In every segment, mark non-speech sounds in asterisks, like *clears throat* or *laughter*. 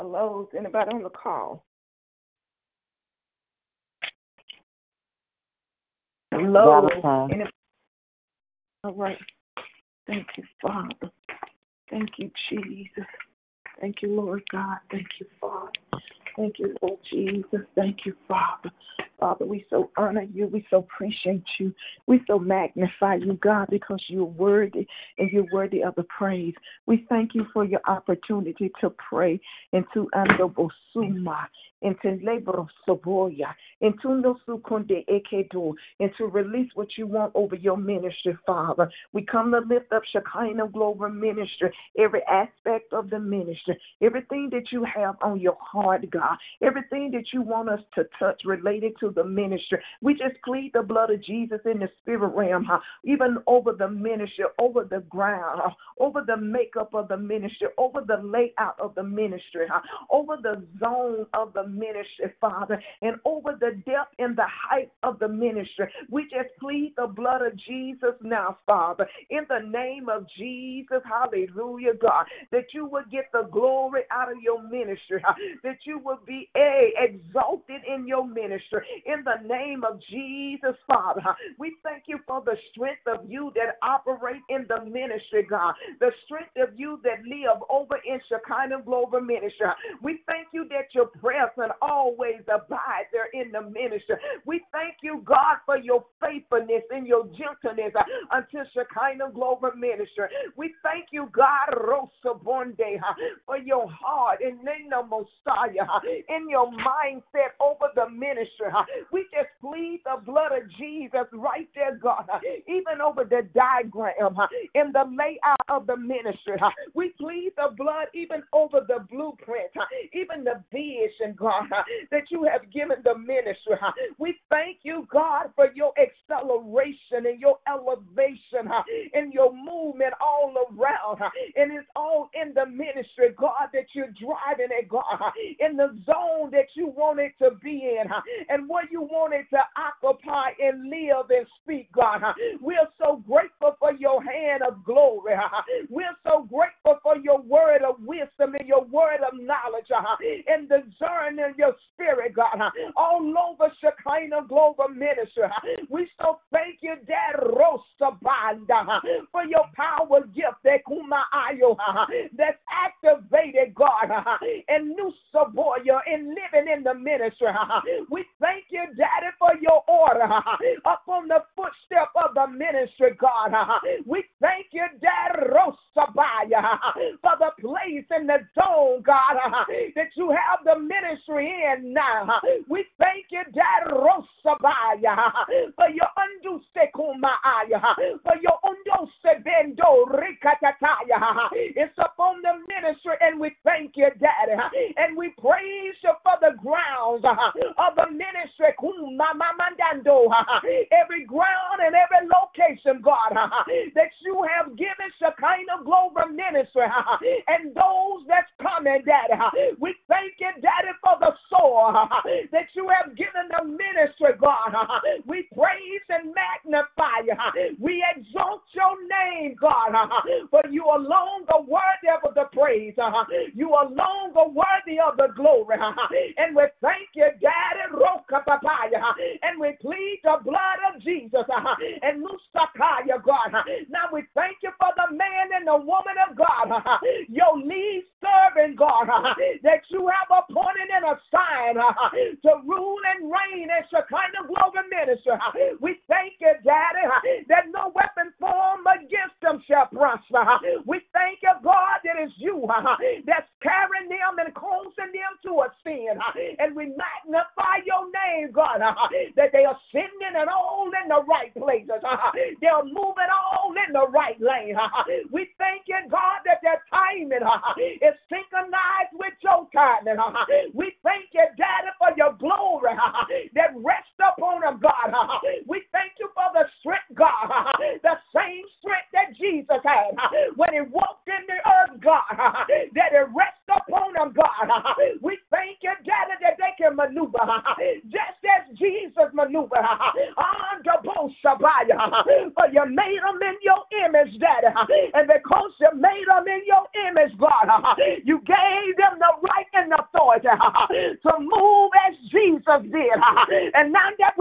Hello, is anybody on the call? Hello. Any- All right. Thank you, Father. Thank you, Jesus. Thank you, Lord God. Thank you, Father. Thank you, Lord Jesus. Thank you, Father. Father, we so honor you. We so appreciate you. We so magnify you, God, because you're worthy and you're worthy of the praise. We thank you for your opportunity to pray into Andobosuma, into Lebro Soboya, into Nosukunde Ekedo, and to release what you want over your ministry, Father. We come to lift up Shekinah Global Ministry, every aspect of the ministry, everything that you have on your heart, God, everything that you want us to touch related to the ministry. We just plead the blood of Jesus in the spirit realm, huh? even over the ministry, over the ground, huh? over the makeup of the ministry, over the layout of the ministry, huh? over the zone of the ministry, Father, and over the depth and the height of the ministry. We just plead the blood of Jesus now, Father, in the name of Jesus, hallelujah, God, that you would get the glory out of your ministry, huh? that you would be a exalted in your ministry, in the name of Jesus, Father. We thank you for the strength of you that operate in the ministry, God, the strength of you that live over in Shekinah Global Ministry. We thank you that your presence always abides there in the ministry. We thank you, God, for your faithfulness and your gentleness uh, unto Shekinah Global Ministry. We thank you, God, Rosa Bonde, uh, for your heart and in the Messiah, uh, in your mindset over the ministry. We just plead the blood of Jesus right there, God, even over the diagram, in the layout of the ministry. We plead the blood even over the blueprint, even the vision, God, that you have given the ministry. We thank you, God, for your acceleration and your elevation and your movement all around. And it's all in the ministry, God, that you're driving it, God, in the zone that you want it to be in and what you want it to occupy and live and speak, God. We're so grateful for your hand of glory. We're so grateful for your word of wisdom and your word of knowledge uh, and discerning your spirit, God, uh, all over Shekinah Global Ministry. uh. We so thank you, Dad Rosa Banda, uh, for your power gift that Kumaayo, uh, that's activated, God, and new Saboya in living in the ministry. We thank you, Daddy, for your order up on the footstep of the ministry, God. We thank you, Daddy for the place and the zone, God, that you have the ministry in now. We thank you, Daddy Rosa Baya, uh, for your undo for your undo rikatataya. It's upon the ministry, and we thank you, Daddy, and we praise you for the grounds of the ministry. Every ground and every location, God, that you have given Shekinah Global Ministry *laughs* and those that's coming, Daddy. *laughs* We thank you, Daddy, for the soul *laughs* that you have given the ministry, God. We praise and magnify you. We exalt your name, God, for you alone the worthy of the praise. You alone the worthy of the glory. And we thank you, Daddy, Roka Papaya, and we plead the blood of Jesus and Musakaya, God. Now we thank you for the man and the woman of God, *laughs* your lead servant, God, *laughs* that you have appointed and assigned *laughs* to rule and reign as your kind of Global Ministry. uh. We thank you, Daddy, that no weapon formed against them shall prosper. We thank you, God, that it's you that's carrying them and causing them to to a sin. And we magnify your name, God, that they are sending and all in the right places. They're moving all in the right lane. We thank you, God, that their timing uh, is synchronized with your timing. Uh, we thank you, Daddy, for your glory uh, that rests upon them, God. We thank you for the strength, God, the same strength that Jesus had when he walked in the earth, God, that it rests upon them, God. We thank you, Daddy, that they can maneuver just as Jesus maneuvered *laughs* For you made them in your image, Daddy. *laughs* And because you made them in your image, God, *laughs* you gave them the right and authority to move as Jesus did. And now that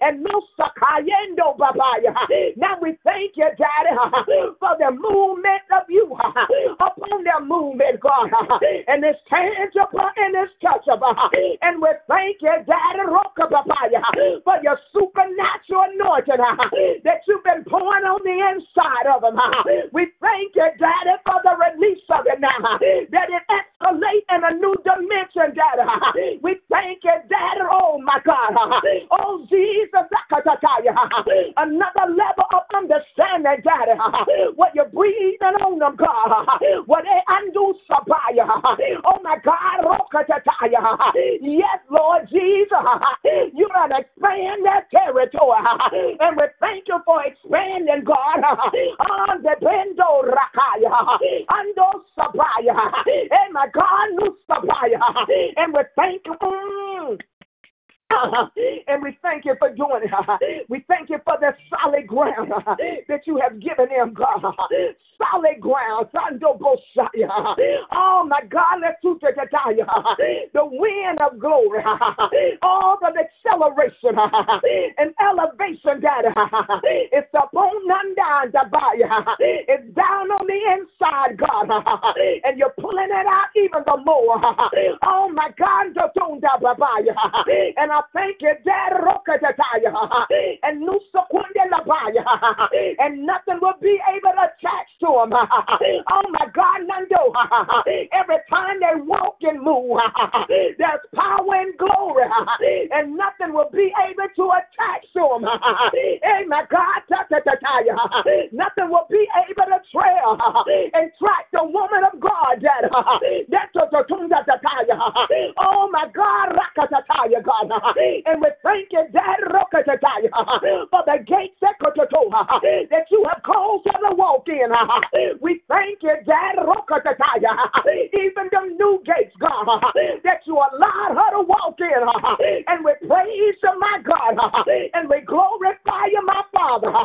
and now we thank you, Daddy, for the movement of you upon their movement, God. *laughs* And it's tangible and it's touchable. *laughs* And we thank you, Daddy, *laughs* for your supernatural anointing that you've been pouring on the inside of them. We thank you, Daddy, for the release of it now. That it escalate in a new dimension, Daddy. We thank you, Daddy. Oh my God. Oh Jesus. Another level of understanding, Daddy. *laughs* What you're breathing on them, God. *laughs* What they undo Sapaya. Oh my God. Yes, Lord Jesus. You're going to expand that territory. *laughs* And we thank you for expanding, God. On the bendo rakaya. Ando sabaya. And my God, no sabaya. And we thank you. Mm, *laughs* And we thank you for doing it. *laughs* We thank you for the solid ground *laughs* that you have given them, God. Solid ground. Oh my God, let's the wind of glory. All the acceleration and elevation that it's upon down It's down on the inside, God. And you're pulling it out even the more. Oh my God, and I thank you, Dad and and nothing will be able to *laughs* Oh my God, Nando. *laughs* Every time they walk and move, *laughs* there's power and glory, and nothing will be able to attach to them. Hey, my God, nothing will be able to trail and track the woman of God. That, oh my God, God. And we thank you, Dad, *laughs* for the gates *laughs* that you have caused her to walk in. *laughs* We thank you, Dad, even the new gates, God, that you allowed her to walk in. And we praise you, my God, and we glorify you, my Father. *laughs*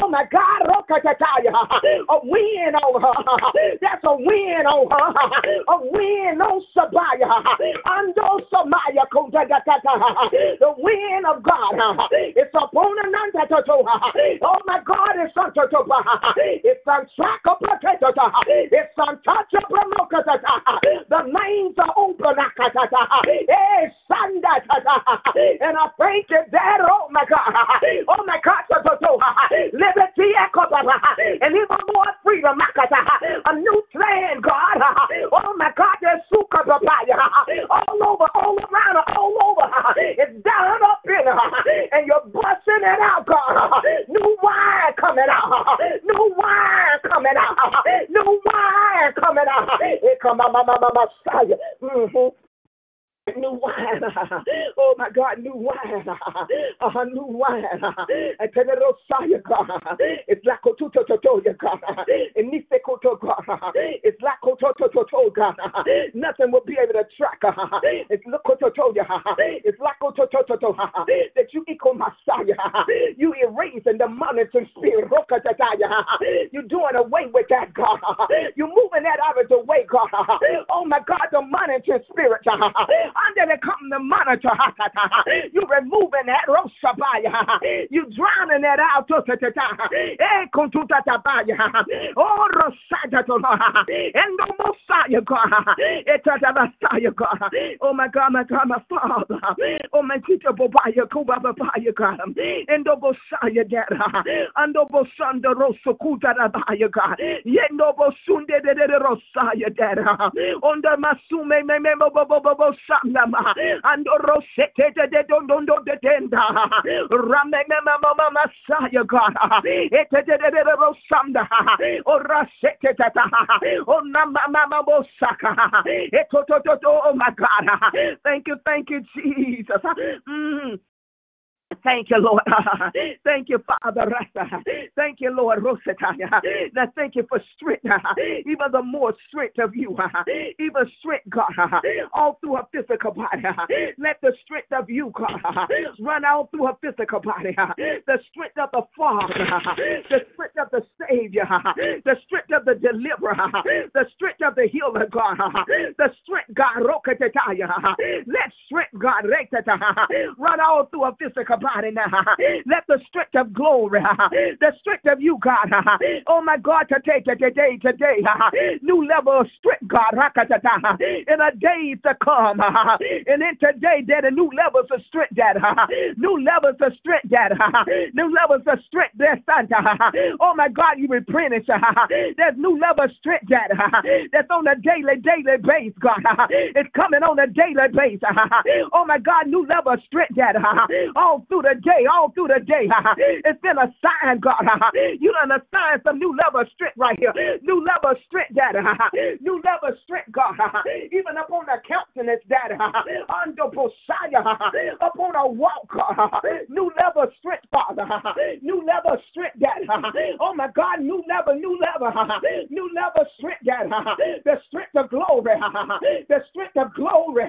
Oh, my God, a win on her. *laughs* That's a win on her. *laughs* A win on Sabaya. Ando Samaya the wind of God. It's upon an Oh my God, it's on It's on track of It's untouchable. The lanes are open. And I thank you that, oh my God. Oh my God, liberty and even more freedom. A new plan, God. Oh my God, there's all over, all around, all over. It's down up in and you're busting it out, God. New wine coming out. New wine coming out. New wine coming out. It come out, my, my, my, Messiah. Mm-hmm. Mm-hmm. New wine. Oh my God, new wine. Uh, new wine. And Tenerosaya, God. It's like Otutotoya, God. And Nisekoto, God. It's like Otototo, God. Nothing will be able to track. It's Lokototoya. It's like Otototo. That you equal Messiah. You erasing the monitoring spirit. You're doing away with that, God. You're moving that out of the way, God. Oh my God, the monitoring spirit. Under the come the monitor. You removing that rosabaya. You drowning that out. Eh, oh, rosaya to and the Messiah God. Messiah God. Oh my God, my God, my Father. Oh my teacher, Bobaya, Kuba Babaya God. And the Messiah God. And the Bosanda Rosokuta Rabaya God. Yendo Bosunde de Rosaya God. On the Masume Memo Bobo Sandama. And Rosette de Dondo de Tenda. Rame Mama Messiah God. Ete de Rosanda. Oh Rasette. Oh Mama Mama Bosaka. Oh my God. Thank you, thank you, Jesus. Mm. Thank you, Lord. *laughs* thank you, Father. Thank you, Lord. Now, thank you for strength. *laughs* Even the more strength of you. *laughs* Even strength, God. All through her physical body. Let the strength of you, God, run out through her physical body. The strength of the Father. The strength of the Savior. The strength of the deliverer. The strength of the healer, God. The strength, God. Let strength, God, run out through her physical body. *laughs* Let the strength of glory, *laughs* the strength of you, God, *laughs* oh my God, to take it today, today, new level of strength, God, in a days to come, and in today, that a new levels of strength, that new levels of strength, that new levels of strength, there, Santa. Oh my God, you replenish. There's new level of strength, that that's on a daily, daily base, God. It's coming on a daily base. Oh my God, new level of strength, that all through the day, all through the day. *laughs* It's been a sign, God. *laughs* You done assigned some new level of strength right here. New level of strength, Daddy. *laughs* New level of strength, God. Even upon the countenance, Daddy. Under Bosiah. Upon a walk, God. New level of strength, Father. New level of strength, Daddy. Oh my God, new level, new level. New level of strength, Daddy. The strength of glory. The strength of glory.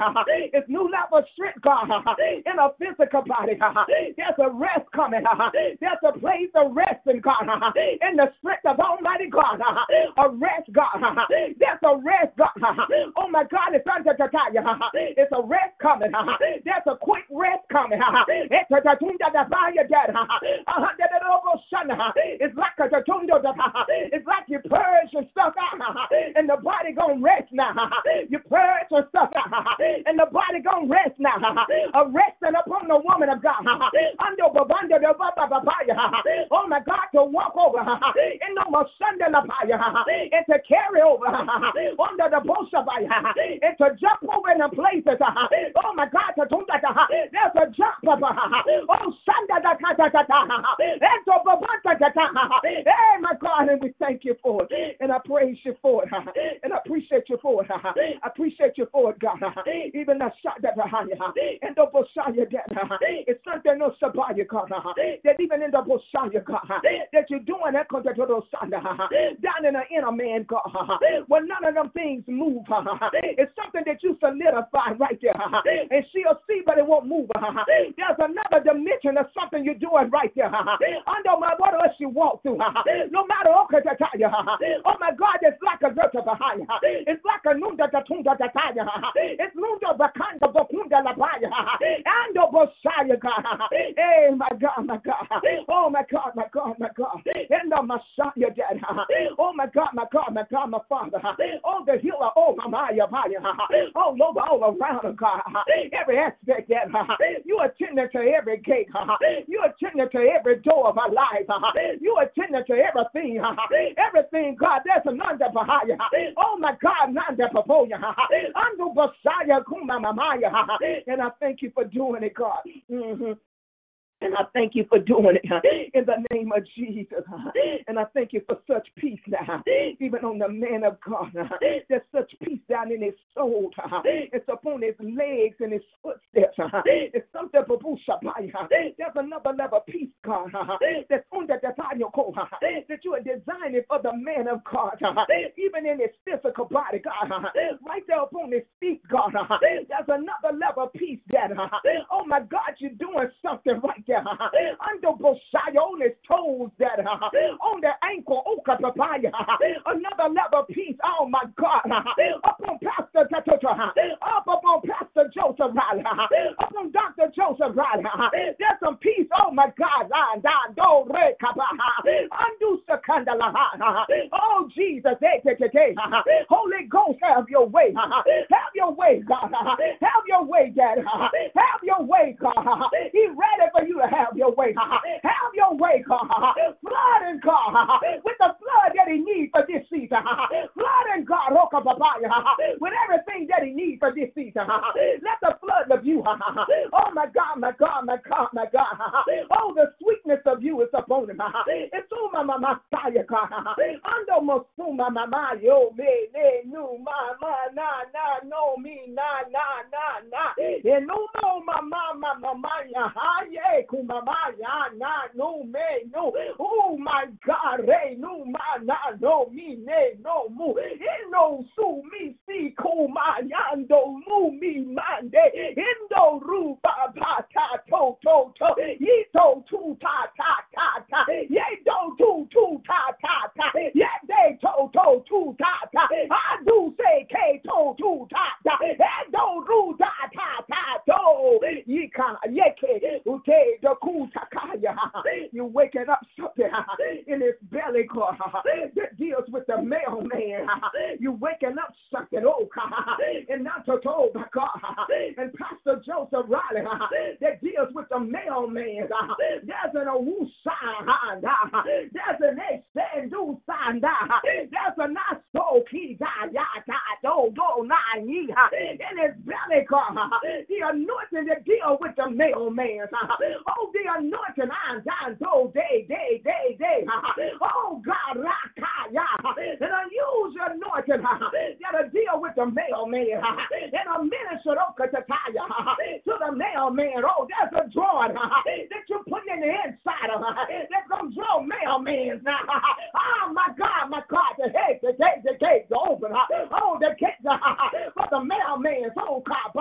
It's new level of strength, God. In a physical body. There's a rest coming. There's a place of rest in God. In the strength of Almighty God. A rest, God. There's a rest, God. Oh my God, it's under the It's a rest coming. There's a quick rest coming. It's a it's like a it's like you purge your stuff out and the body gonna rest now. You purge your stuff out and the body gonna rest now. A resting upon the woman of God. *laughs* *laughs* Oh my God, to walk over *laughs* in the Sunday and to carry over under the Boshabaya and to jump over in the places. Oh my God, to that. There's a jump. Oh, Sunday. Hey, my God, and we thank you for it. And I praise you for it. And I appreciate you for it. I appreciate you for it, God. Even the shot that and the Bosaya, it's something. That uh-huh. even in the Bosaya, that you're doing that uh-huh. down in the inner man, God. Uh-huh. When none of them things move, it's something that you solidify right there. And she'll see, but it won't move. There's another dimension of something you're doing right there. Under my what else you walk through. No matter what I tell you. Oh my God, it's like a dirt behind. It's like a nunda tatunda tataya. It's nunda bakanda bakunda labaya. And the Bosaya God. Hey, my God, my God. Oh my God, my God, my God. And the Messiah, Dad. Oh my God, my God, my God, my Father. Oh, the healer. Oh, my Maya, Maya. All over, all around, God. Every aspect, Dad. You attend to every gate. You attend to every door of our life. You attend to everything. Everything, God. There's a nanda bahaya. Oh my God, nanda papoya. Andu basaya kumamamaya. And I thank you for doing it, God. Mm-hmm. And I thank you for doing it in the name of Jesus. And I thank you for such peace now, even on the man of God. There's such peace down in his soul. It's upon his legs and his footsteps. It's something. There's another level of peace, God. That's on the that you are designing for the man of God, even in his physical body, God. Right there upon his feet, God. There's another level of peace that, oh my God, you're doing something right *laughs* under Bosaya on his toes, that *laughs* on the ankle, oh, Okatapaya, *laughs* another leather piece, oh my God, up on Pastor Tatuta, up upon Pastor Joseph Riley, up on Dr. Joseph Riley, there's some peace, oh my God, undo Sakandala, oh Jesus, Holy Ghost, have your way, have your way, God, have your way, Dad, have your way, God, He's ready for you to have your way. Have your way, God. Flooding God with the flood that he needs for this season. Flooding God woke up with everything that he needs for this season. Let the flood of you. Oh my God, my God, my God, my God. Oh, the sweetness of you is upon him. It's oh my Messiah, God. Ando mosuma mama yo me ne nu ma ma na na no me na na na na. E no mama mama mama ha ye ku na no me no. Oh my God, re no ma na no me ne no mu. E no su mi si ku ma yando mu mi mande. Indo ru ba ba ta to to to. Ye to tu ta ta ta ta. Ye do tu tu ta ta ta. Ye de to to tu ta ta. I do say ke to tu ta ta. E do ru ta ta ta to. Ye ka ye ke ute do ku ta. You waking up something *laughs* in his belly core *laughs* that deals with the mailman. *laughs* You waking up something, oh and not to. And Pastor Joseph Riley that deals with the mailman. There's an awoo sign. There's an extendu sign. There's a not so key. Do do nine in his belly car. The anointing that deal with the mailman. Oh, the anointing I'm down do day, day, day, day. *laughs* Oh God, rakaya. And I use your anointing *laughs* that'll deal with the mailman. *laughs* And a minister oh, okay to the mailman. Oh, there's a drawing that you put in the inside of that's gonna draw mailmen. Oh my God, my God, the gate, the gate, the gate open. Oh, the gate for the mailman. Oh God,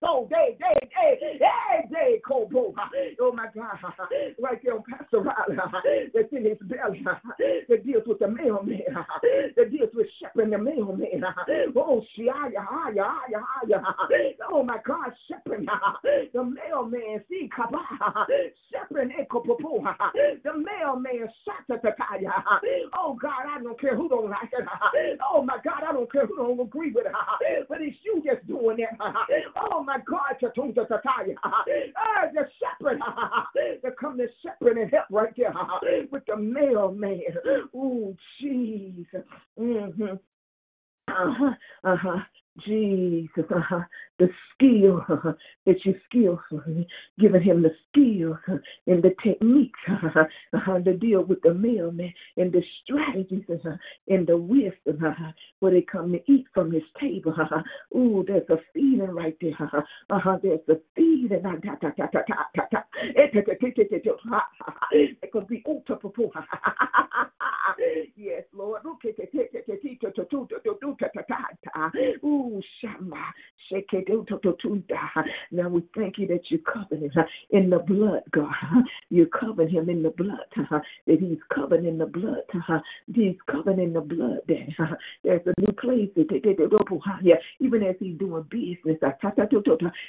so oh, day, day, day, day, day, kobo. *laughs* Oh my God, *laughs* right there on Pastor Riley, *laughs* that's in his belly, that deals with the mailman, that deals with shepherding the mailman. Oh, shia, ya, ya, ya, ya. Oh my God, shepherding the mailman. See, kaba, shepherding ekopopo. The mailman, shatataya. Oh God, I don't care who don't like it. Oh my God, I don't care who don't agree with it. But it's you just doing it. Oh my God, chatunta tataya. Ah, the shepherd. *laughs* To come to shepherd and help right there *laughs* with the mailman. Oh, Jesus. Mm-hmm. Uh-huh. Uh-huh. Jesus, uh-huh. The skill *laughs* that you skillful, *laughs* giving him the skill *laughs* and the techniques uh-huh, to deal with the mailman and the strategies and the wisdom where they come to eat from his table. Ooh, there's a feeding right there. Uh-huh. There's a feeding. It could be Yes, Lord. Ooh, Shama. Now we thank you that you covered him in the blood, God. You covered him in the blood. That he's covered in the blood. He's covered in the blood. There's a new place. Even as he's doing business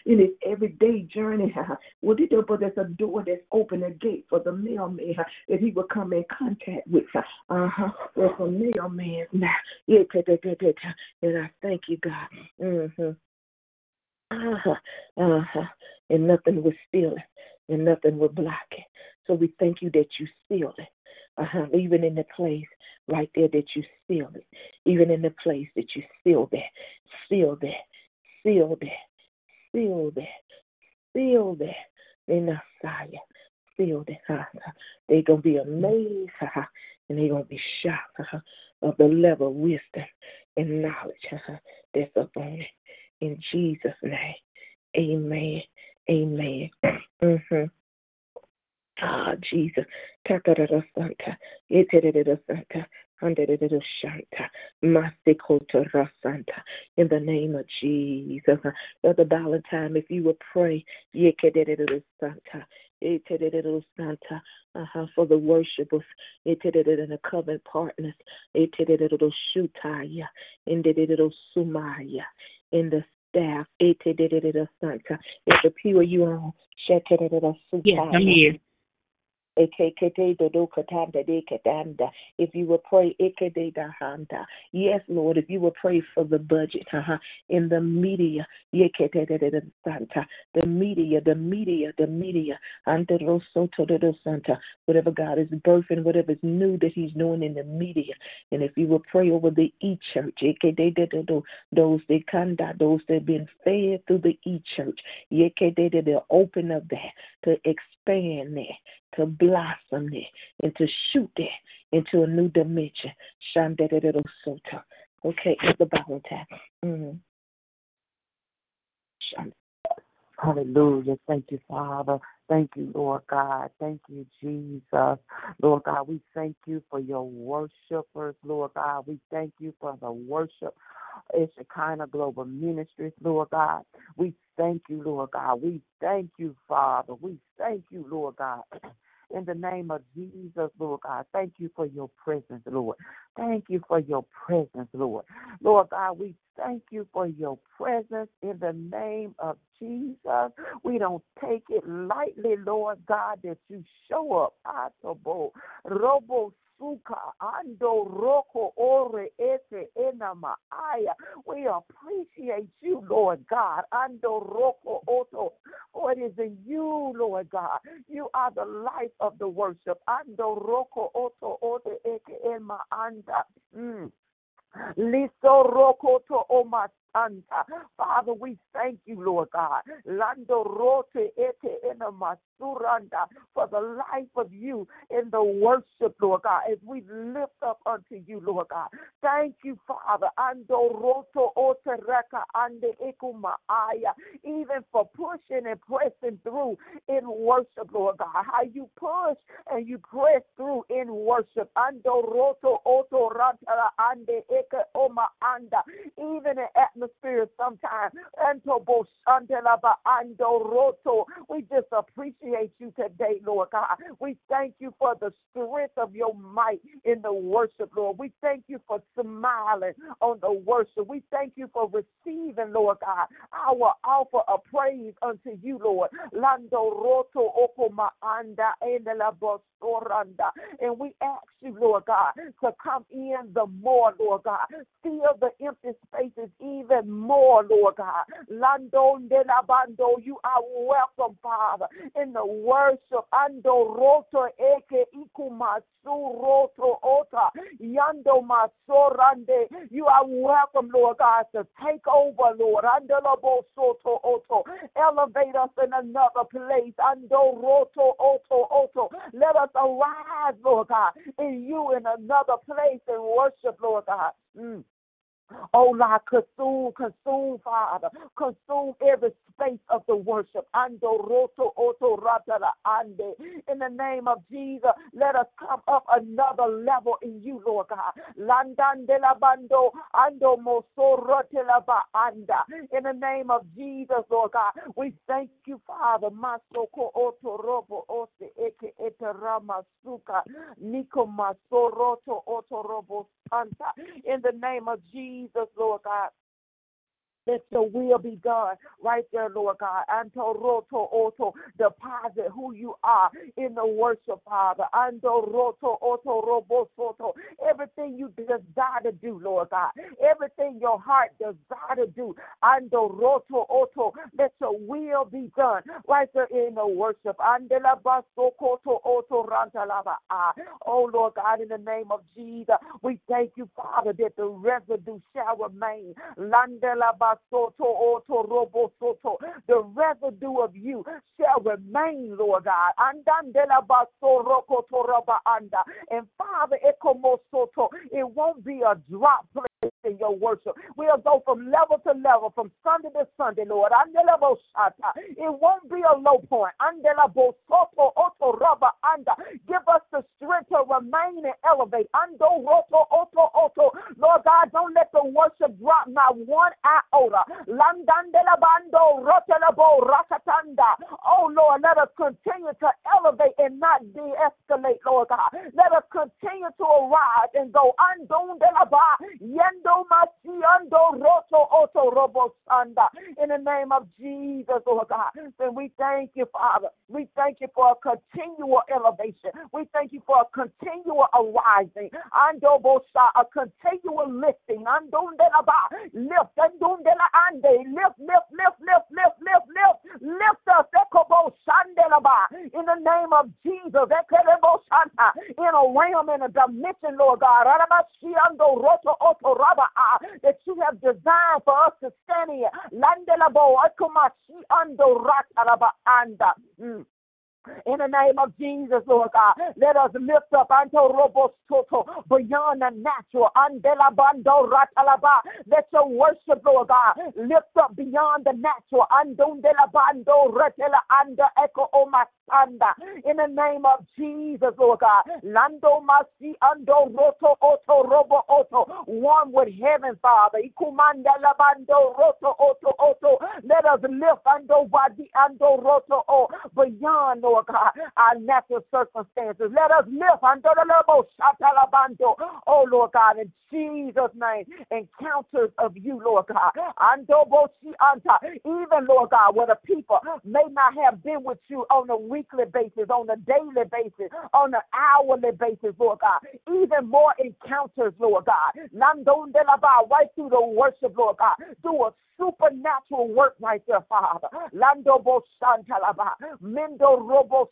in his everyday journey. There's a door that's open, a gate for the mailman that he will come in contact with. Uh-huh. There's a mailman now. And I thank you, God. Mm-hmm. Uh-huh. Uh-huh. And nothing was steal it, and nothing will block it. So we thank you that you sealed it. Uh-huh. Even in the place right there that you sealed it. Even in the place that you sealed it. Sealed it. Sealed it. Sealed it. Sealed it. In the fire. Sealed it. Uh-huh. They're going to be amazed. Uh-huh. And they're going to be shocked uh-huh, of the level of wisdom and knowledge uh-huh, that's upon it. In Jesus' name. Amen. Amen. *clears throat* Mm-hmm. Ah, Jesus. Santa. Santa. In the name of Jesus. Brother Valentine, if you would pray, Santa. Santa, uh-huh, for the worshipers, and the covenant partners, Shutaya, the Sumaya, in the staff. If the people you on, Yes, I'm here. If you will pray, yes, Lord, if you will pray for the budget uh-huh, in the media, the media, the media, the media, whatever God is birthing, whatever is new that He's doing in the media. And if you will pray over the e church, those they conduct, those that have been fed through the e church, they're open up that to expand there, to blossom there, and to shoot there into a new dimension. Okay, it's the Bible time. Mm-hmm. Hallelujah. Thank you, Father. Thank you, Lord God. Thank you, Jesus. Lord God, we thank you for your worshipers, Lord God. We thank you for the worship. It's a kind of global ministries, Lord God. We thank you, Lord God. We thank you, Father. We thank you, Lord God. *clears throat* in the name of Jesus, Lord God. Thank you for your presence, Lord. Thank you for your presence, Lord. Lord God, we thank you for your presence in the name of Jesus. We don't take it lightly, Lord God, that you show up. Robo suka ando roko ore ese enamaaya. We appreciate you, Lord God. Ando roko oto. For it is in you, Lord God. You are the life of the worship. Ando roko oto ote eke ema anda. Mm. Liso rokoto omasanta. Father, we thank you, Lord God. Lando rote ete ena masuranda for the life of you in the worship, Lord God, as we lift up unto you, Lord God. Thank you, Father. Ando roto otereka ande ekuma. Even for pushing and pressing through in worship, Lord God. How you push and you press through in worship. Ando roto oto rantara ande eke oma anda. Even in atmosphere sometimes. We just appreciate you today, Lord God. We thank you for the strength of your might in the worship, Lord. We thank you for smiling on the worship. We thank you for receiving, Lord God, our offer of praise unto you, Lord. Lando roto okoma anda and we ask Lord God, to come in the more, Lord God. Fill the empty spaces even more, Lord God. Lando de la bando, you are welcome, Father, in the worship. Ando roto eke ikumasu roto ota. Yando masorande. You are welcome, Lord God, to take over, Lord. Andalabo soto oto. Elevate us in another place. Ando roto oto oto. Let us arise, Lord God, in you in another place and worship, Lord God. Mm. Oh Lord, consume, consume, Father. Consume every space of the worship. Ando roto oto ratara ande. In the name of Jesus, let us come up another level in you, Lord God. Landan de la bando, ando moso la ba anda. In the name of Jesus, Lord God, we thank you, Father. Masoko oto robo ose eke eterama suka. Niko masoroto oto robo santa. In the name of Jesus, Lord God. Let your will be done right there, Lord God. Anto roto oto. Deposit who you are in the worship, Father. Ando roto oto robo. Everything you desire to do, Lord God. Everything your heart desire to do. Ando roto oto. Let your will be done right there in the worship. Andela baso koto oto rantalava. Ah. Oh, Lord God, in the name of Jesus, we thank you, Father, that the residue shall remain. Landela the residue of you shall remain, Lord God. And Father, it won't be a drop place in your worship. We'll go from level to level, from Sunday to Sunday, Lord. It won't be a low point. Andela bosoto oto roba anda. Give us the strength to remain and elevate. Lord God, don't let the worship drop not one iota. Oh Lord, let us continue to elevate and not de escalate, Lord God. Let us continue to arise and go. Andon de la ba, yendo masi ando roto oto robo sanda. In the name of Jesus, Lord God. And we thank you, Father. We thank you for a continual elevation. We thank you for a continual arising. Ando bosa, a continual lifting. Andon de la ba, lift, andon de la ande. Lift, lift, lift, lift, lift, lift, lift, lift us. In the name of Jesus. In a realm, in a dimension, Lord God. That you have designed for us to stand in. Mm. In the name of Jesus, Lord God, let us lift up Anto Robosoto beyond the natural. Andela Bando Ratalaba. Let your worship, Lord God, lift up beyond the natural. Andundela Bando Retela Anda Echo Oma Anda. In the name of Jesus, Lord God. Lando Masi Ando Roto Oto Robo Oto. One with heaven, Father. Ikumanda Labando Roto Oto Oto. Let us lift Ando Wadi Ando Roto O beyond, Lord God, our natural circumstances. Let us live under the level, Shatalabando. Oh, Lord God, in Jesus' name, encounters of you, Lord God. Even, Lord God, where the people may not have been with you on a weekly basis, on a daily basis, on an hourly basis, Lord God. Even more encounters, Lord God. Right through the worship, Lord God. Do a supernatural work right there, Father. Lando Bo Santalaba. Mendo Robo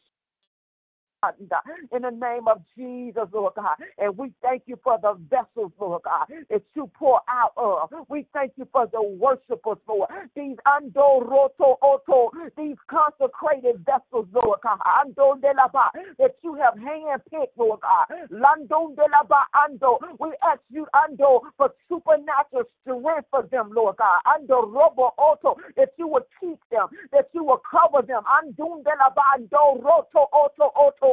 in the name of Jesus, Lord God. And we thank you for the vessels, Lord God, that you pour out of. We thank you for the worshipers, Lord. These ando roto oto, these consecrated vessels, Lord God. Ando de la ba, that you have handpicked, Lord God. Lando de la ba ando. We ask you, ando, for supernatural strength for them, Lord God. Ando robo oto, that you would keep them, that you will cover them. Ando de la ba ando roto oto oto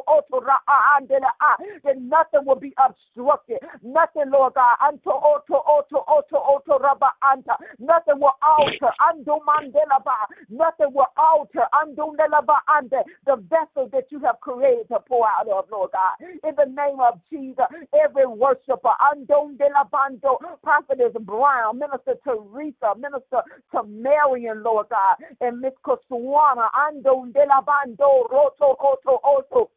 that nothing will be obstructed. Nothing, Lord God, unto oto oto oto oto raba anta. Nothing will alter. Andu mandela ba. Nothing will alter. Andu ba ande. The vessel that you have created to pour out of, Lord God. In the name of Jesus, every worshiper, Andu de la bando, prophetess Brown, Minister Teresa, Minister to Marion, Lord God, and Miss Koswana, Andu de la bando, roto oto oto.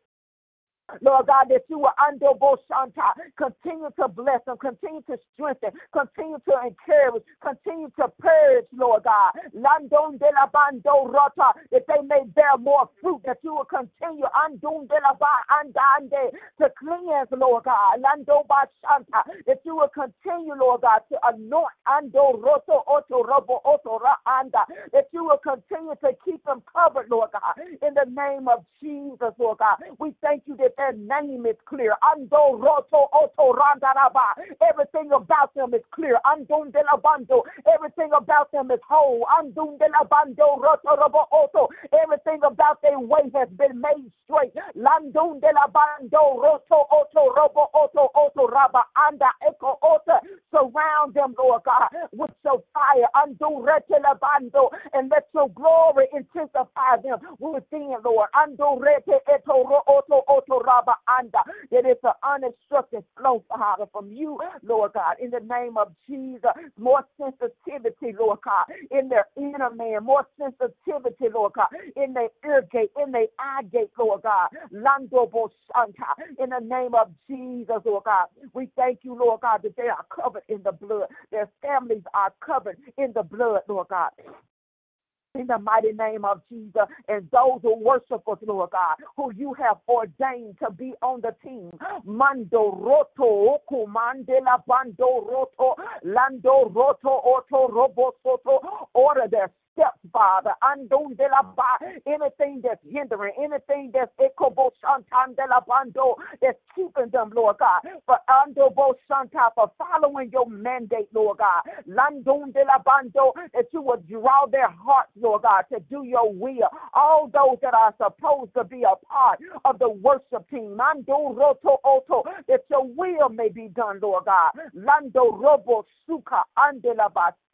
Lord God, that you will under Boshanta continue to bless them, continue to strengthen, continue to encourage, continue to purge, Lord God. Landon de la bando rota, that they may bear more fruit, that you will continue andun de la ba andande to cleanse, Lord God. Lando bashanta, that you will continue, Lord God, to anoint ando roto oto robo oto ra anda, that you will continue to keep them covered, Lord God. In the name of Jesus, Lord God, we thank you that their name is clear. Ando roto oto randaraba. Everything about them is clear. Andun de la bando. Everything about them is whole. Andun de la bando roto robo oto. Everything about their way has been made straight. Landun de la bando roto oto robo oto oto raba anda eco oto. Surround them, Lord God, with your fire. Andu rete la bando. And let your glory intensify them within, Lord. Andu rete eto ro oto oto anda. That It is an unobstructed flow, Father, from you, Lord God, in the name of Jesus. More sensitivity, Lord God, in their inner man, more sensitivity, Lord God, in their ear gate, in their eye gate, Lord God. Lando Boshanta, in the name of Jesus, Lord God. We thank you, Lord God, that they are covered in the blood. Their families are covered in the blood, Lord God in the mighty name of Jesus. And those who worship us, Lord God, who you have ordained to be on the team. Mando roto, kumandela bando roto, lando roto, oto robo soto. Order their steps, Father. Anything that's hindering, anything that's that's keeping them, Lord God. For for following your mandate, Lord God. That you would draw their hearts, Lord God, to do your will. All those that are supposed to be a part of the worship team. Mando roto oto that your will may be done, Lord God. Lando robo suka andela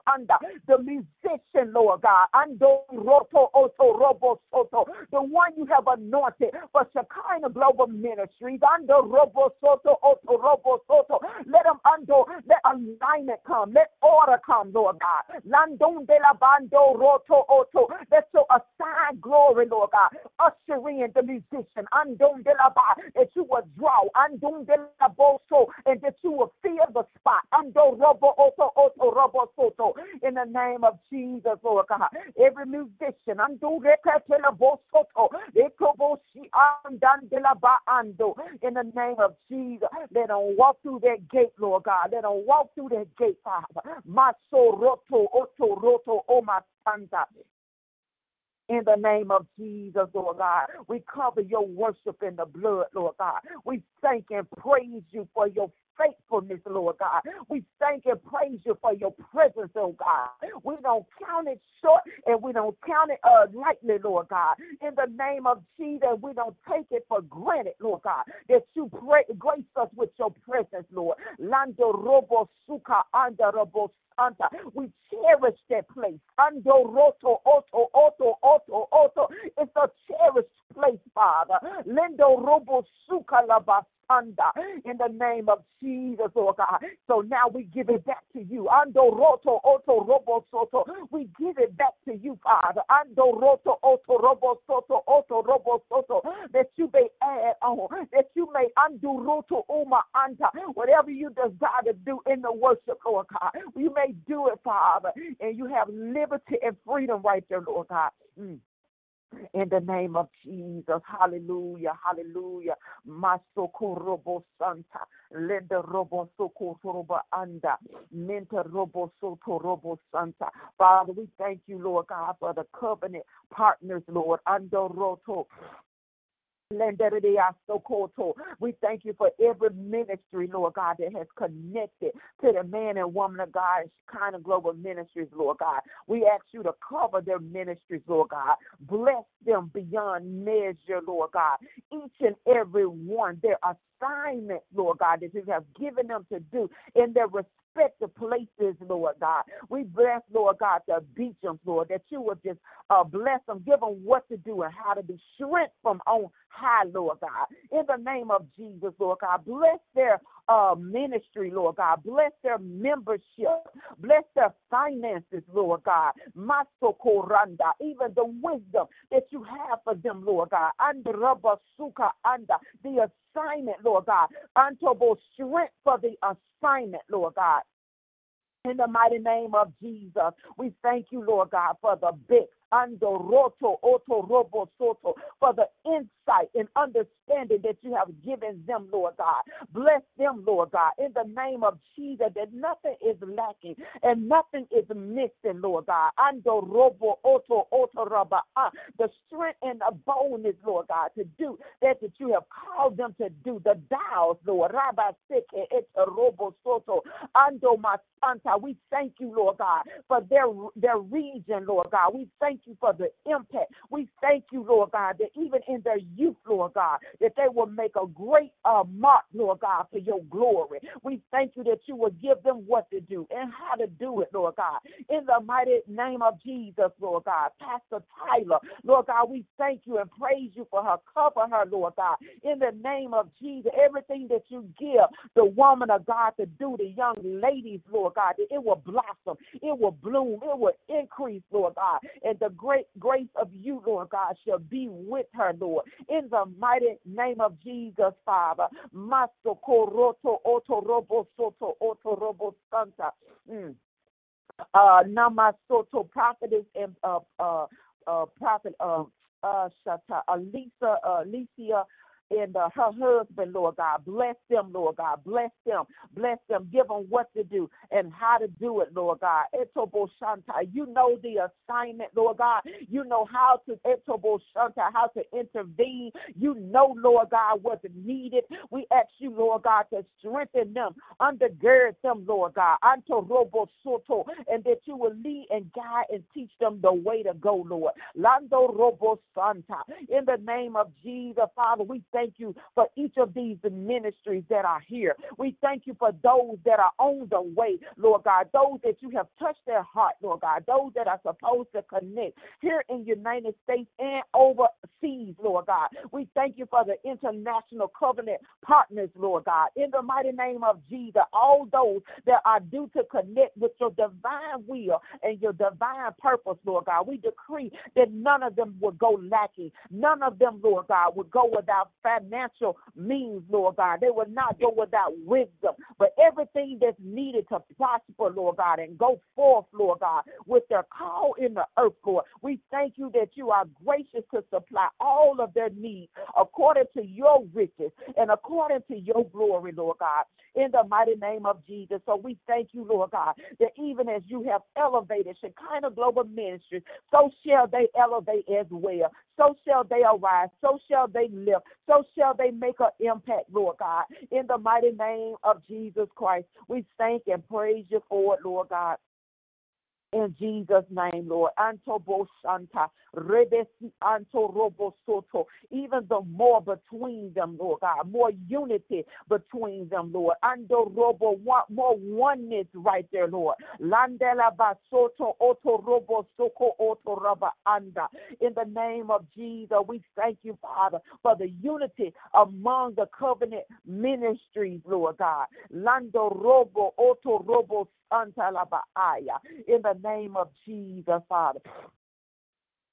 Sanda, the musician, Lord God, Ando Roto Oto Robo Soto, the one you have anointed for Shekinah Global Ministries, Ando Robo Soto Oto Robo Soto. Let them undo, let alignment come, let order come, Lord God. Landon de la Bando Roto Oto, let your assign glory, Lord God. Usher in the musician, Andon de la Ba, that you will draw, Andon de la Boso, and that you will fill the spot, Ando Robo Oto Oto Robo Soto, in the name of Jesus, Lord God. Every musician, la Ba Ando, in the name of Jesus, let them walk through that gate, Lord God. Let them walk through that gate, Father. Maso Roto Oto Roto oh, Oma Santa in the name of Jesus, Lord God. We cover your worship in the blood, Lord God. We thank and praise you for your faithfulness, Lord God. We thank and praise you for your presence, oh God. We don't count it short and we don't count it uh, lightly, Lord God. In the name of Jesus, we don't take it for granted, Lord God, that you pray, grace us with your presence, Lord. Santa. We cherish that place. Ando roto oto oto oto oto. It's a cherished place, Father. Lindo robo suka in the name of Jesus, Lord God. So now we give it back to you. Ando roto oto robo soto. We give it back to you, Father. Ando roto oto robo soto oto robo soto. That you may add on. That you may undo roto uma anta. Whatever you desire to do in the worship, Lord God. You may do it, Father. And you have liberty and freedom right there, Lord God. Mm in the name of Jesus. Hallelujah. Hallelujah. Masokorobo Santa. Lenda robo sokoroba anda. Menta robo sotorobo Santa. Father, we thank you, Lord God, for the covenant partners, Lord. Ando roto. We thank you for every ministry, Lord God, that has connected to the man and woman of God, kind of global ministries, Lord God. We ask you to cover their ministries, Lord God. Bless them beyond measure, Lord God. Each and every one, their assignment, Lord God, that you have given them to do in their respective places, Lord God. We bless, Lord God, the Beechams, Lord, that you would just uh, bless them, give them what to do and how to be strength from on high, Lord God. In the name of Jesus, Lord God, bless their uh, ministry, Lord God. Bless their membership. Bless their finances, Lord God. Masokoranda, even the wisdom that you have for them, Lord God. Andrabasuka anda, the assignment, Lord God. Antobo strength for the assignment, Lord God. In the mighty name of Jesus, we thank you, Lord God, for the big roto oto robo soto for the insight and understanding that you have given them, Lord God. Bless them, Lord God, in the name of Jesus, that nothing is lacking and nothing is missing, Lord God. Ando robo oto oto uh, the strength and the boldness, Lord God, to do that that you have called them to do. The dials, Lord. Rabba seke et robo soto ando masanta. We thank you, Lord God, for their their region, Lord God. We thank you for the impact. We thank you, Lord God, that even in their youth, Lord God, that they will make a great uh, mark, Lord God, for your glory. We thank you that you will give them what to do and how to do it, Lord God. In the mighty name of Jesus, Lord God. Pastor Tyler, Lord God, we thank you and praise you for her. Cover her, Lord God. In the name of Jesus, everything that you give the woman of God to do, the young ladies, Lord God, that it will blossom, it will bloom, it will increase, Lord God. And the great grace of you, Lord God, shall be with her, Lord. In the mighty name of Jesus, Father. Masto koroto oto robo soto oto robo santa. Mm. Uh, Namasoto prophetess and uh, uh, uh, prophet uh, uh, Shata, Alisa, uh, Alicia and uh, her husband, Lord God. Bless them, Lord God. Bless them. Bless them. Give them what to do and how to do it, Lord God. Etobo Shanta. You know the assignment, Lord God. You know how to Etobo Shanta, how to intervene. You know, Lord God, what's needed. We ask you, Lord God, to strengthen them, undergird them, Lord God. Anto Robo Soto, and that you will lead and guide and teach them the way to go, Lord. Lando Robo Santa. In the name of Jesus, Father, we thank thank you for each of these ministries that are here. We thank you for those that are on the way, Lord God, those that you have touched their heart, Lord God, those that are supposed to connect here in United States and overseas, Lord God. We thank you for the international covenant partners, Lord God. In the mighty name of Jesus, all those that are due to connect with your divine will and your divine purpose, Lord God. We decree that none of them would go lacking. None of them, Lord God, would go without financial means, Lord God. They will not go without wisdom. But everything that's needed to prosper, Lord God, and go forth, Lord God, with their call in the earth, Lord. We thank you that you are gracious to supply all of their needs according to your riches and according to your glory, Lord God in the mighty name of Jesus. So we thank you, Lord God, that even as you have elevated Shekinah Global Ministry, so shall they elevate as well. So shall they arise. So shall they live. So shall they make an impact, Lord God. In the mighty name of Jesus Christ, we thank and praise you for it, Lord God in Jesus' name, Lord. Anto Shanta, Rebesi Anto Robo Soto. Even the more between them, Lord God, more unity between them, Lord. Ando Robo, more oneness right there, Lord. Landela Basoto Oto Robo Soko Oto Raba Anda. In the name of Jesus, we thank you, Father, for the unity among the covenant ministries, Lord God. Lando Robo Oto Robo in the name of Jesus, Father.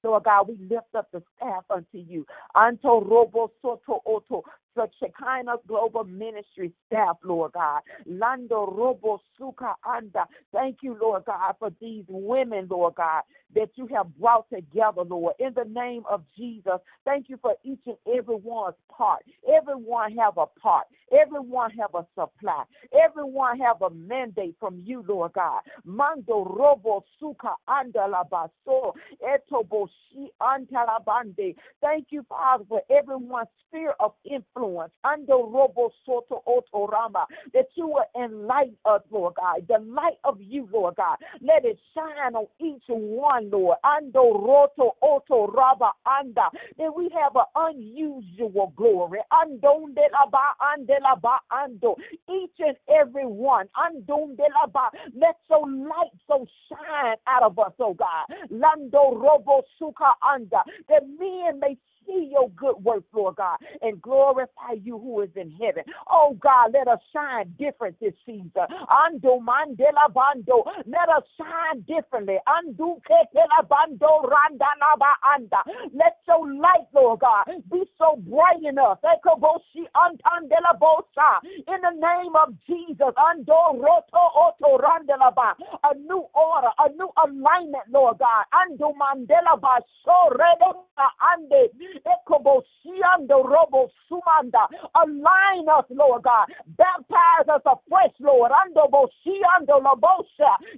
Lord God, we lift up the staff unto you. Anto robo soto oto the Shekinah Global Ministry staff, Lord God. Lando Robo Suka Anda. Thank you, Lord God, for these women, Lord God, that you have brought together, Lord. In the name of Jesus, thank you for each and everyone's part. Everyone have a part. Everyone have a supply. Everyone have a mandate from you, Lord God. Mando Robo Suka Anda Labaso Etobo Shi Antalabande. Thank you, Father, for everyone's sphere of influence influence, robo soto otorama, that you will enlighten us, Lord God. The light of you, Lord God. Let it shine on each one, Lord. Ando roto oto raba anda. That we have an unusual glory. Andonde la ba ande ba ando. Each and every one. Andonde la ba. Let so light so shine out of us, oh God. Lando robo suka anda. That men may see your good works, Lord God, and glorify you who is in heaven. Oh God, let us shine different this season. Ando mandela bando. Let us shine differently. Andu ketela bando randalaba anda. Let your light, Lord God, be so bright in us. Ekoboshi antandela bosa. In the name of Jesus. Ando roto oto randelaba. A new order, a new alignment, Lord God. Ando mandela baso redeka ande. Ekobo shianda robosumanda, align us, Lord God. Baptize us afresh, Lord.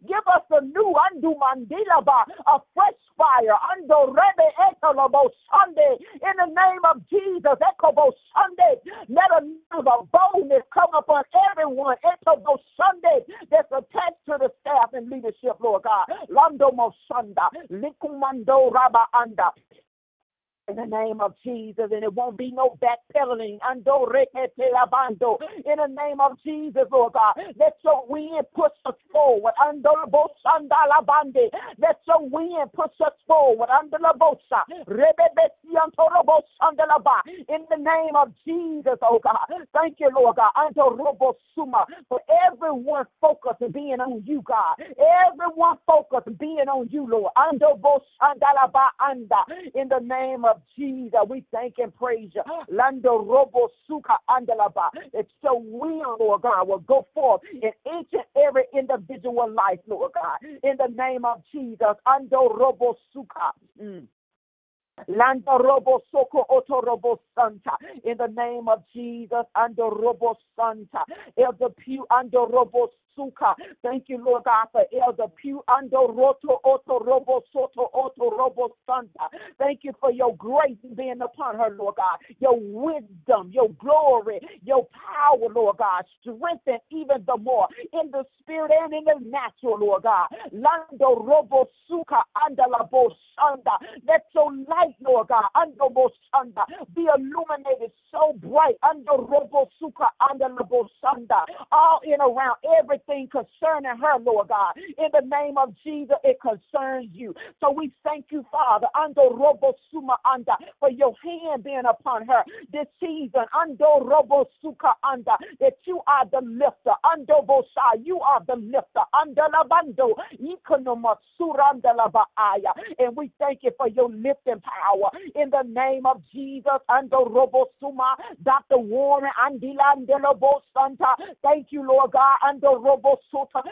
Give us a new andu mandilaba, a fresh fire. Ando rebe etolobo Sunday. In the name of Jesus, ekobo Sunday. Let another boldness come upon everyone. Etobo Sunday that's attached to the staff and leadership, Lord God. Lando mo Sanda. Likumando raba anda in the name of Jesus, and it won't be no backpedaling. In the name of Jesus, Lord God, let your wind push us forward. Let your wind push us forward. In the name of Jesus, oh God, thank you, Lord God. For everyone focused being on you, God. Everyone focused being on you, Lord. In the name of of Jesus. We thank and praise you. Lando robo suka andalaba. It's so will, Lord God, will go forth in each and every individual life, Lord God. In the name of Jesus. Ando robo suka. Mm. Lando robo soko robo santa. In the name of Jesus, ando robo santa. Elder Pew ando robo Suka. Thank you, Lord God, for Elder Pew Ando Roto Oto Robo Soto Oto Robo Santa. Thank you for your grace being upon her, Lord God. Your wisdom, your glory, your power, Lord God. Strengthen even the more in the spirit and in the natural, Lord God. Lando Robo Suka Andala Bo Sanda. Let your light, Lord God, Ando Bo Sanda, be illuminated so bright. Ando Robo Suka Andala Bo Sanda. All in around everything concerning her, Lord God. In the name of Jesus, it concerns you. So we thank you, Father, Ando Robo Suma Anda, for your hand being upon her this season. Ando Robo Suka Anda, that you are the lifter. Ando Bosa, you are the lifter. Anda Labando, Ikonoma Suranda Labaaya. And we thank you for your lifting power in the name of Jesus. Ando Robo Suma, Dr. Warren, Andila Santa. Thank you, Lord God. Robo Sota.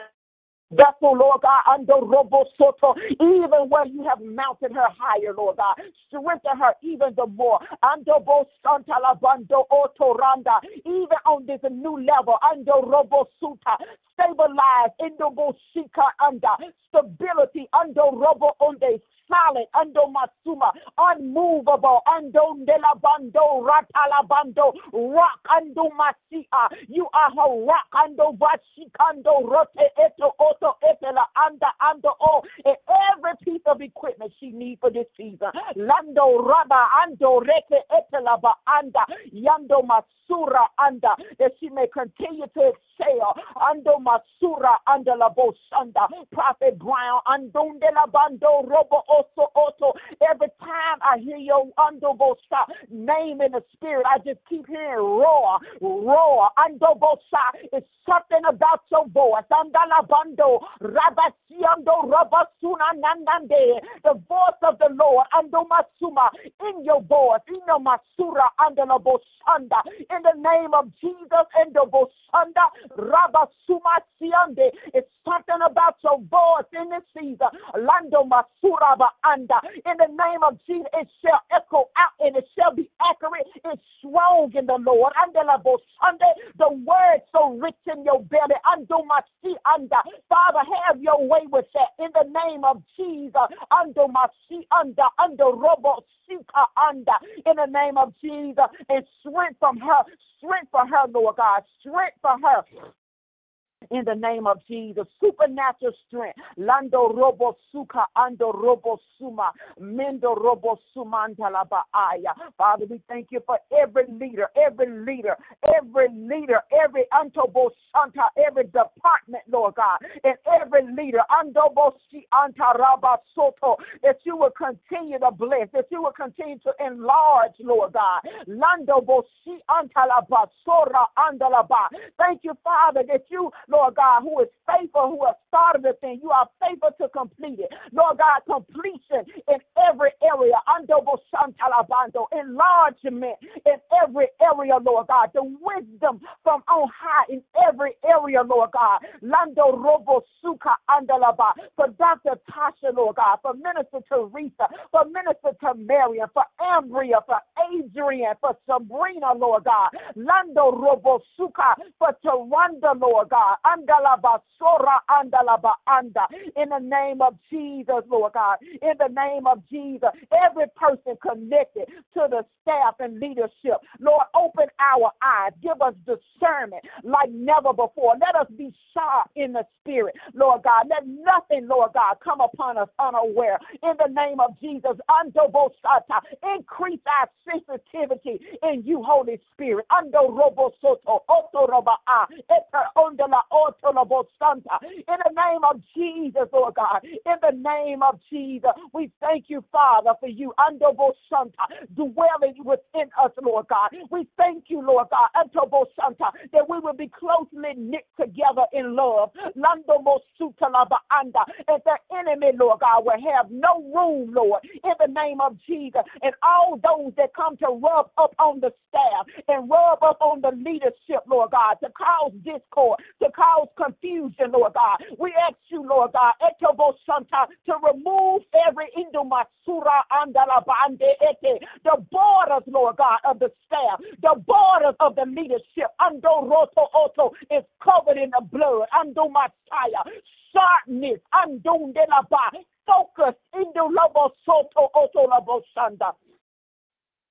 Therefore, Lord God, under Robo Soto, even where you have mounted her higher, Lord God, strengthen her even the more. Under Bo Santa Labando Otoranda, even on this new level, under Robo Suta, stabilize Indobo Shika under stability under Robo Onde solid, ando masuma, unmovable, ando delabando, ratalabando, rock, ando masia. You are her rock, ando vashikando, rote eto oto etela, anda ando o. And every piece of equipment she needs for this season. Lando raba, ando reke etela ba anda, yando masura anda, that she may continue to excel. Ando masura anda la bosanda, Prophet Brown, ando la bando robo oso oto. Every time I hear your undobosa name in the spirit, I just keep hearing roar, roar, undobosa. It's something about your voice. Andala bando, rabasiando, rabasuna nandande. The voice of the Lord, andomasuma, in your voice, in your masura, andala bosanda. In the name of Jesus, endobosanda, rabasuma siande. It's something about your voice in this season. Lando masura anda. In the name of Jesus, it shall echo out and it shall be accurate. It's strong in the Lord. Sunday, the word so rich in your belly. Ando masi under. Father, have your way with that. In the name of Jesus. under my masi under, under robo sika under. In the name of Jesus. And strength from her. Strength for her, Lord God. Strength for her in the name of Jesus. Supernatural strength. Lando robo suka ando robo suma. Mendo robo suma andalaba aya. Father, we thank you for every leader, every leader, every leader, every antobo santa, every department, Lord God, and every leader, andobo si soto, that you will continue to bless, that you will continue to enlarge, Lord God. Lando bo si anta la basora andalaba. Thank you, Father, that you Lord God, who is faithful, who has started the thing. You are faithful to complete it. Lord God, completion in every area. Andobo Shantalabando, enlargement in every area, Lord God. The wisdom from on high in every area, Lord God. Lando Robo Suka Andalaba. For Dr. Tasha, Lord God. For Minister Teresa. For Minister Tamarian. For Ambria. For Adrian. For Sabrina, Lord God. Lando Robo Suka. For Taronda, Lord God. Andalaba Sora Andalaba Anda. In the name of Jesus, Lord God. In the name of Jesus. Every person connected to the staff and leadership. Lord, open our eyes. Give us discernment like never before. Let us be sharp in the spirit, Lord God. Let nothing, Lord God, come upon us unaware. In the name of Jesus, increase our sensitivity in you, Holy Spirit. Ando robo soto, oto roba a, in the name of Jesus, Lord God. In the name of Jesus, we thank you, Father, for you, Andobo Santa, dwelling within us, Lord God. We thank you, Lord God, Andobo Santa, that we will be closely knit together in love. Landobo Sutalaba Anda, and the enemy, Lord God, will have no room, Lord, in the name of Jesus. And all those that come to rub up on the staff and rub up on the leadership, Lord God, to cause discord, to cause confusion, Lord God. We ask you, Lord God, Echo Bosanta, to remove every Indomasura andalabande ete, the borders, Lord God, of the staff, the borders of the leadership. Ando roto oto is covered in the blood. Ando Messiah. Sharpness. Ando. Focus. Indo lobo soto oto lobo shanda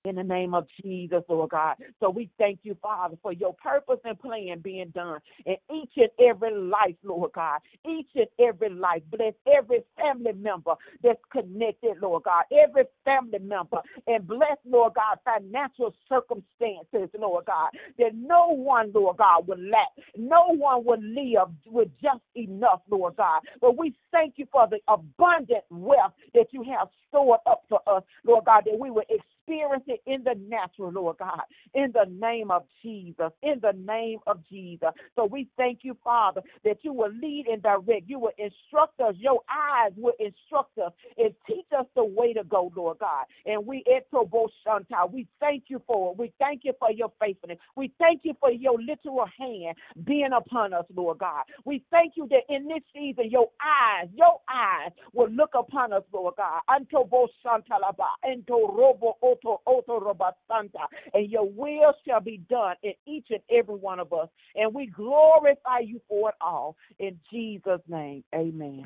in the name of Jesus, Lord God. So we thank you, Father, for your purpose and plan being done in each and every life, Lord God. Each and every life. Bless every family member that's connected, Lord God. Every family member. And bless, Lord God, financial circumstances, Lord God. That no one, Lord God, will lack. No one will live with just enough, Lord God. But we thank you for the abundant wealth that you have stored up for us, Lord God, that we will experience experience it in the natural, Lord God, in the name of Jesus, in the name of Jesus. So we thank you, Father, that you will lead and direct. You will instruct us. Your eyes will instruct us and teach us the way to go, Lord God. And we eh, we thank you for it. We thank you for your faithfulness. We thank you for your literal hand being upon us, Lord God. We thank you that in this season, your eyes, your eyes will look upon us, Lord God. Antobo Santalaba, Ento Robo and your will shall be done in each and every one of us. And we glorify you for it all. In Jesus' name, amen.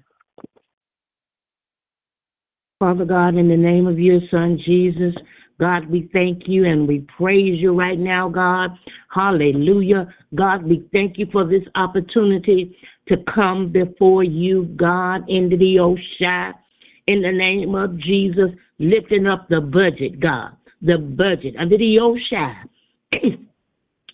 Father God, in the name of your Son, Jesus, God, we thank you and we praise you right now, God. Hallelujah. God, we thank you for this opportunity to come before you, God, into the ocean. In the name of Jesus, lifting up the budget, God, the budget under the ocean. *clears throat*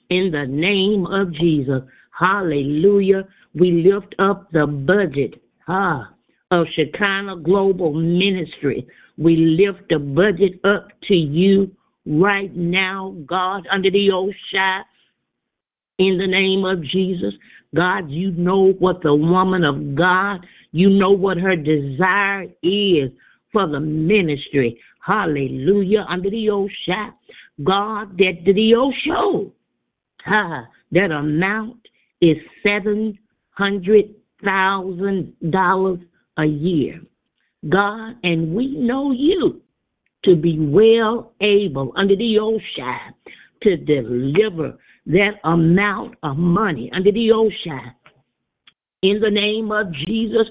In the name of Jesus, hallelujah, we lift up the budget ah, of Shekinah Global Ministry. We lift the budget up to you right now, God, under the ocean. In the name of Jesus, God, you know what the woman of God, you know what her desire is for the ministry. Hallelujah. Under the old shot, God, that did the old show. That amount is seven hundred thousand dollars a year. God, and we know you to be well able under the old shine to deliver that amount of money under the old shine. In the name of Jesus,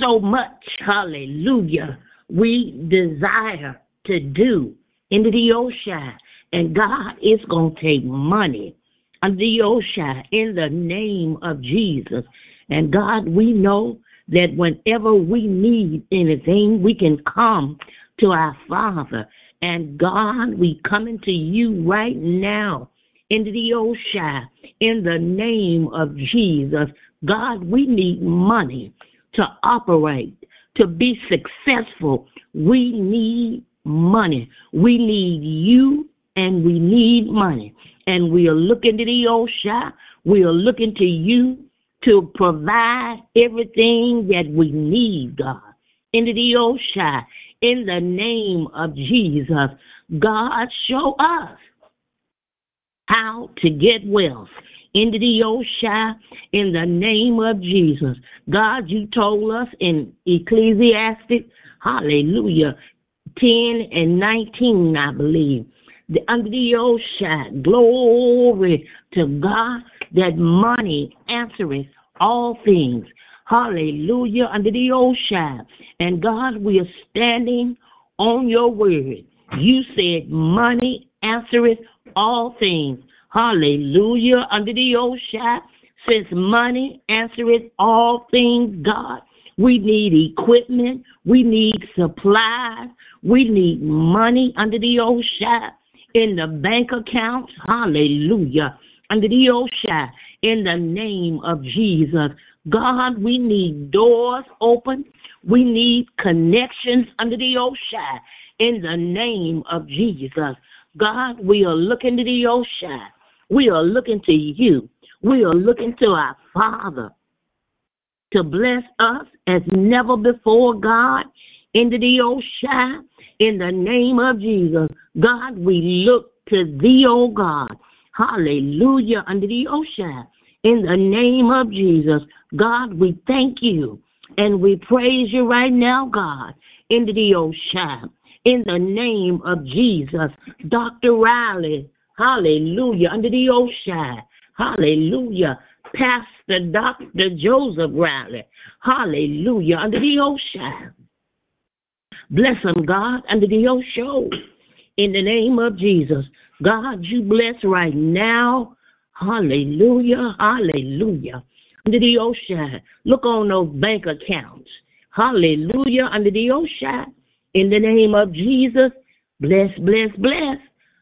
so much, hallelujah, we desire to do into the ocean. And God is going to take money under the ocean in the name of Jesus. And God, we know that whenever we need anything, we can come to our Father. And God, we coming to you right now into the ocean in the name of Jesus. God, we need money to operate to be successful, we need money. We need you and we need money. And we are looking to the ocean. We are looking to you to provide everything that we need, God. Into the ocean. In the name of Jesus. God, show us how to get wealth into the ocean in the name of Jesus. God, you told us in Ecclesiastes, hallelujah, 10 and 19, I believe. The, under the ocean, glory to God that money answereth all things. Hallelujah, under the ocean. And God, we are standing on your word. You said money answereth all things. Hallelujah. Under the old shot, since money answereth all things, God, we need equipment. We need supplies. We need money under the old shot in the bank accounts. Hallelujah. Under the old shot in the name of Jesus. God, we need doors open. We need connections under the shot in the name of Jesus. God, we are looking to the ocean we are looking to you. We are looking to our Father to bless us as never before, God. Into the ocean, in the name of Jesus. God, we look to thee, O God. Hallelujah. Under the ocean. In the name of Jesus. God, we thank you and we praise you right now, God. Into the ocean. In the name of Jesus. Dr. Riley. Hallelujah. Under the ocean. Hallelujah. Pastor Dr. Joseph Riley. Hallelujah. Under the ocean. Bless them, God, under the show. In the name of Jesus. God, you bless right now. Hallelujah. Hallelujah. Under the ocean. Look on those bank accounts. Hallelujah. Under the ocean. In the name of Jesus. Bless, bless, bless.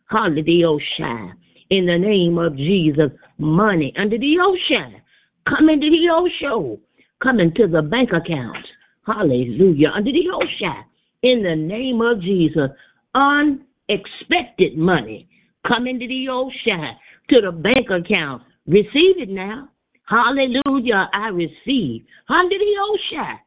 Hallelujah. In the name of Jesus. Money under the ocean. Come into the ocean. Come into the bank accounts. Hallelujah. Under the ocean in the name of Jesus. Unexpected money come into the ocean to the bank account. Receive it now. Hallelujah. I receive under the ocean.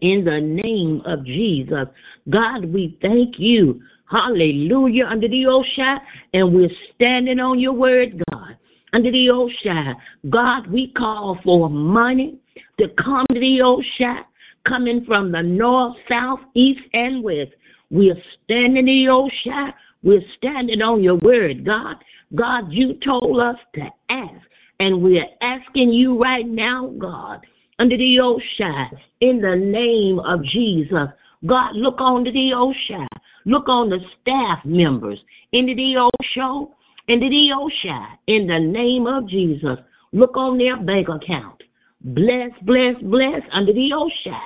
In the name of Jesus. God, we thank you. Hallelujah. Under the ocean. And we're standing on your word, God. Under the ocean. God, we call for money to come to the ocean coming from the north, south, east, and west. We're standing in the ocean. We're standing on your word, God. God, you told us to ask, and we're asking you right now, God, under the ocean, in the name of Jesus. God, look on the ocean. Look on the staff members into the ocean, into the ocean, in the name of Jesus. Look on their bank account. Bless, bless, bless under the ocean,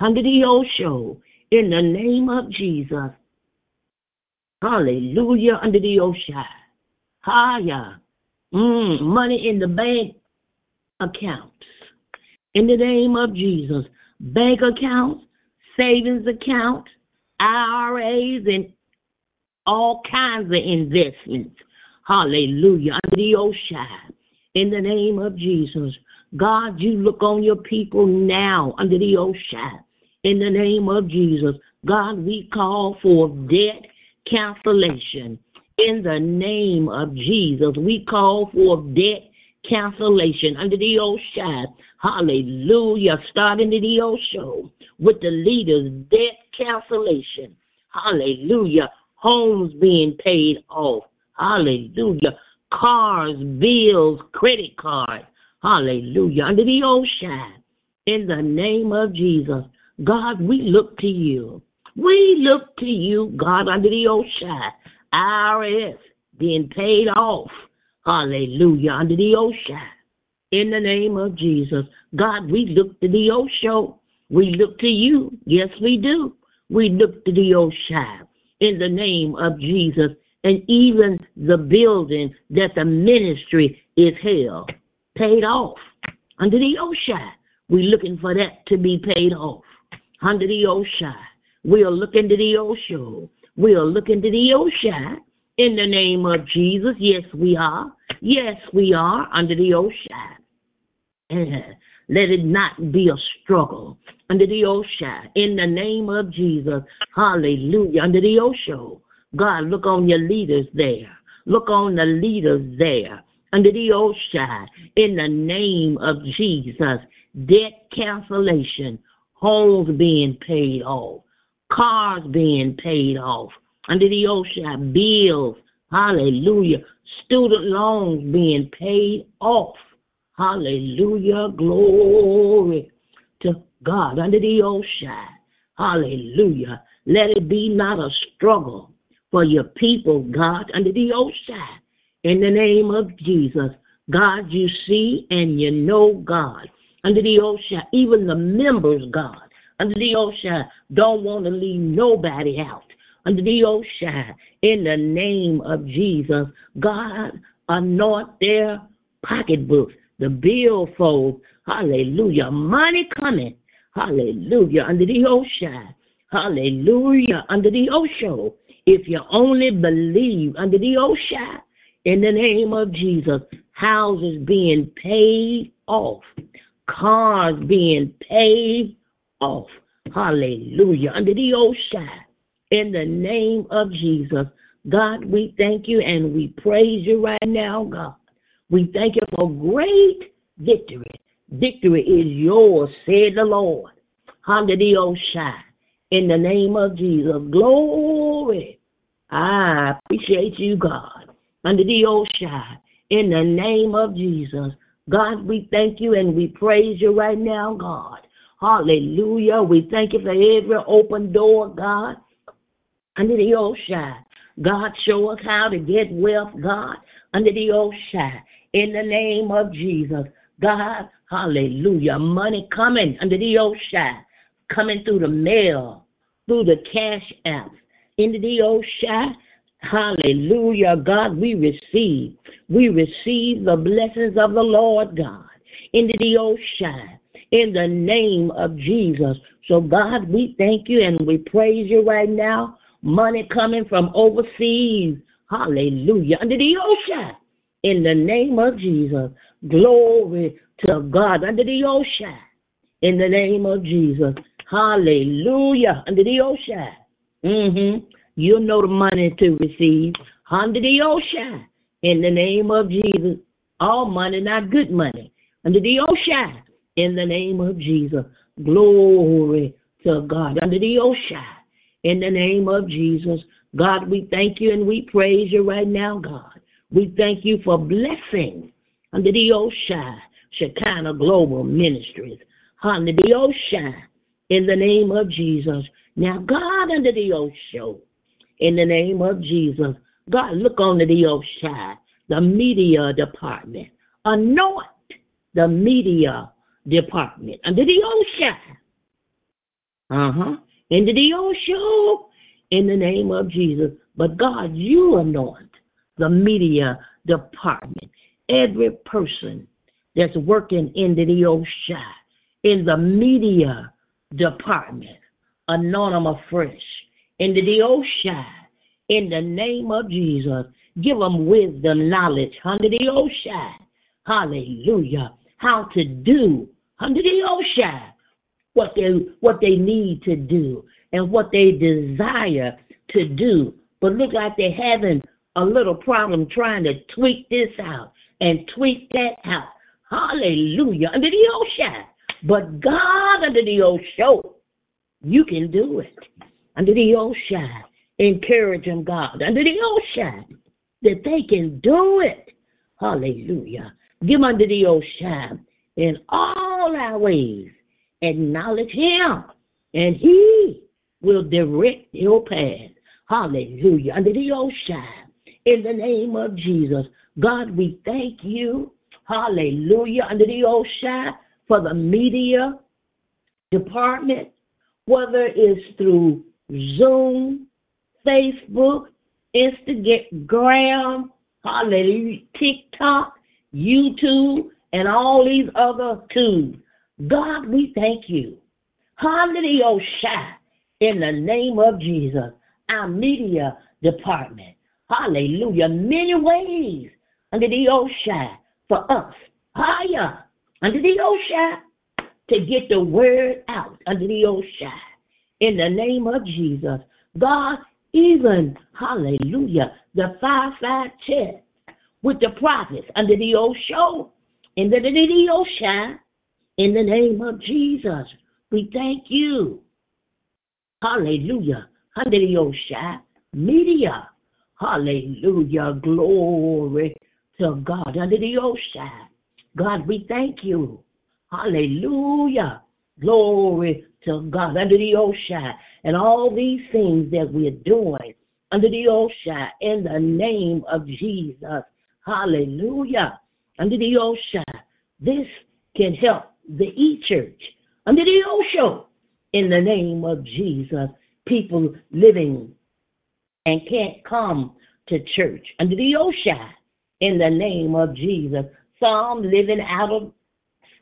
under the ocean, in the name of Jesus. Hallelujah, under the ocean. Higher. Mm, money in the bank accounts. In the name of Jesus. Bank accounts, savings accounts, IRAs, and all kinds of investments. Hallelujah. Under the ocean. In the name of Jesus. God, you look on your people now under the ocean. In the name of Jesus, God, we call for debt cancellation. In the name of Jesus, we call for debt cancellation under the ocean. Hallelujah. Starting the ocean with the leaders, debt cancellation. Hallelujah. Homes being paid off. Hallelujah. Cars, bills, credit cards Hallelujah. Under the ocean. In the name of Jesus. God, we look to you. We look to you, God, under the ocean. IRS being paid off. Hallelujah. Under the ocean. In the name of Jesus. God, we look to the ocean. We look to you. Yes, we do. We look to the ocean. In the name of Jesus. And even the building that the ministry is held paid off. Under the ocean, we're looking for that to be paid off. Under the ocean, we are looking to the ocean. We are looking to the ocean in the name of Jesus. Yes, we are. Yes, we are under the ocean. Let it not be a struggle under the ocean in the name of Jesus. Hallelujah. Under the ocean. God, look on your leaders there. Look on the leaders there under the ocean in the name of Jesus. Debt cancellation, homes being paid off, cars being paid off under the ocean, bills, hallelujah, student loans being paid off. Hallelujah, glory to God under the ocean. Hallelujah. Let it be not a struggle for your people, God, under the ocean in the name of Jesus. God, you see and you know God. Under the ocean, even the members, God, under the ocean, don't want to leave nobody out. Under the ocean, in the name of Jesus, God, anoint their pocketbooks, the billfold. Hallelujah. Money coming. Hallelujah. Under the ocean. Hallelujah. Under the ocean. If you only believe under the ocean, in the name of Jesus, houses being paid off, cars being paid off. Hallelujah. Under the ocean. In the name of Jesus. God, we thank you and we praise you right now, God. We thank you for great victory. Victory is yours, said the Lord. Under the ocean. In the name of Jesus. Glory. I appreciate you, God. Under the ocean. In the name of Jesus. God, we thank you and we praise you right now, God. Hallelujah. We thank you for every open door, God. Under the old ocean. God, show us how to get wealth, God, under the old ocean. In the name of Jesus. God, hallelujah. Money coming under the ocean, coming through the mail, through the cash apps, into the ocean. Hallelujah. God, we receive. We receive the blessings of the Lord God into the ocean in the name of Jesus. So, God, we thank you and we praise you right now. Money coming from overseas. Hallelujah. Under the ocean. In the name of Jesus. Glory to God. Under the ocean. In the name of Jesus. Hallelujah. Under the ocean. Mm-hmm. You know the money to receive. Under the ocean. In the name of Jesus. All money, not good money. Under the ocean in the name of Jesus. Glory to God under the ocean in the name of Jesus. God, we thank you and we praise you right now, God. We thank you for blessing under the ocean, Shekinah Global Ministries, under the ocean in the name of Jesus. Now, God, under the ocean, in the name of Jesus, God, look under the ocean, the media department, anoint the media department under the ocean. Uh huh. Into the ocean in the name of Jesus. But God, you anoint the media department. Every person that's working in the ocean, in the media department, anoint them afresh. Into the ocean, in the name of Jesus, give them wisdom, knowledge under the ocean. Hallelujah. How to do under the ocean what they what they need to do and what they desire to do. But look like they're having a little problem trying to tweak this out and tweak that out. Hallelujah. Under the ocean. But God under the ocean, you can do it. Under the ocean. Encourage them, God. Under the ocean. That they can do it. Hallelujah. Give under the ocean in all our ways. Acknowledge him, and he will direct your path. Hallelujah. Under the ocean, in the name of Jesus. God, we thank you. Hallelujah. Under the ocean for the media department, whether it's through Zoom, Facebook, Instagram, hallelujah, TikTok, YouTube, and all these other tools. God, we thank you. Hallelujah, in the name of Jesus, our media department. Hallelujah. Many ways under the ocean for us. Higher under the ocean to get the word out under the ocean. In the name of Jesus. God, even, hallelujah, the five-five chest with the prophets under the ocean in the the ocean, in the name of Jesus, we thank you. Hallelujah. Under the Hallelujah. Media. Hallelujah. Glory to God. Under the ocean. God, we thank you. Hallelujah. Glory to God. Under the ocean. And all these things that we're doing under the ocean in the name of Jesus. Hallelujah under the ocean. This can help the E Church under the ocean in the name of Jesus. People living and can't come to church under the ocean in the name of Jesus. Some living out of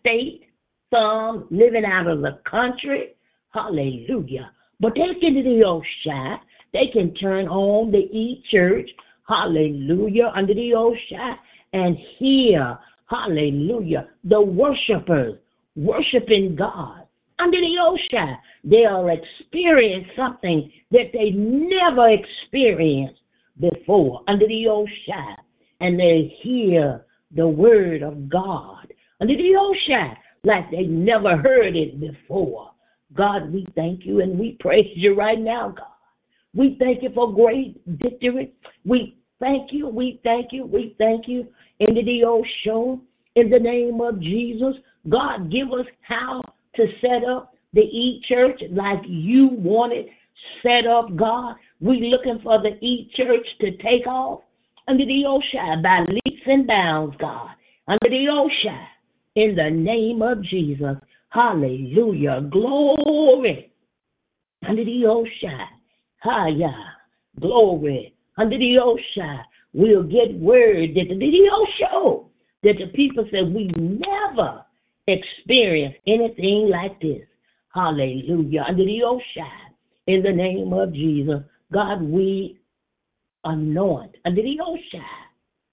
state, some living out of the country. Hallelujah. But they can do the ocean. They can turn on the E Church. Hallelujah. Under the ocean and hear, hallelujah, the worshipers worshiping God under the ocean. They'll experience something that they never experienced before under the ocean. And they hear the word of God under the ocean like they never heard it before. God, we thank you and we praise you right now, God. We thank you for great victory. We thank you, we thank you, we thank you. Into the old show, in the name of Jesus, God, give us how to set up the E Church like you want it set up, God. We looking for the E Church to take off under the ocean by leaps and bounds, God. Under the ocean, in the name of Jesus. Hallelujah. Glory. Under the ocean. Hiya. Glory. Under the ocean. We'll get word that the video show that the people said we never experienced anything like this. Hallelujah. Under the ocean. In the name of Jesus. God, we anoint under the ocean.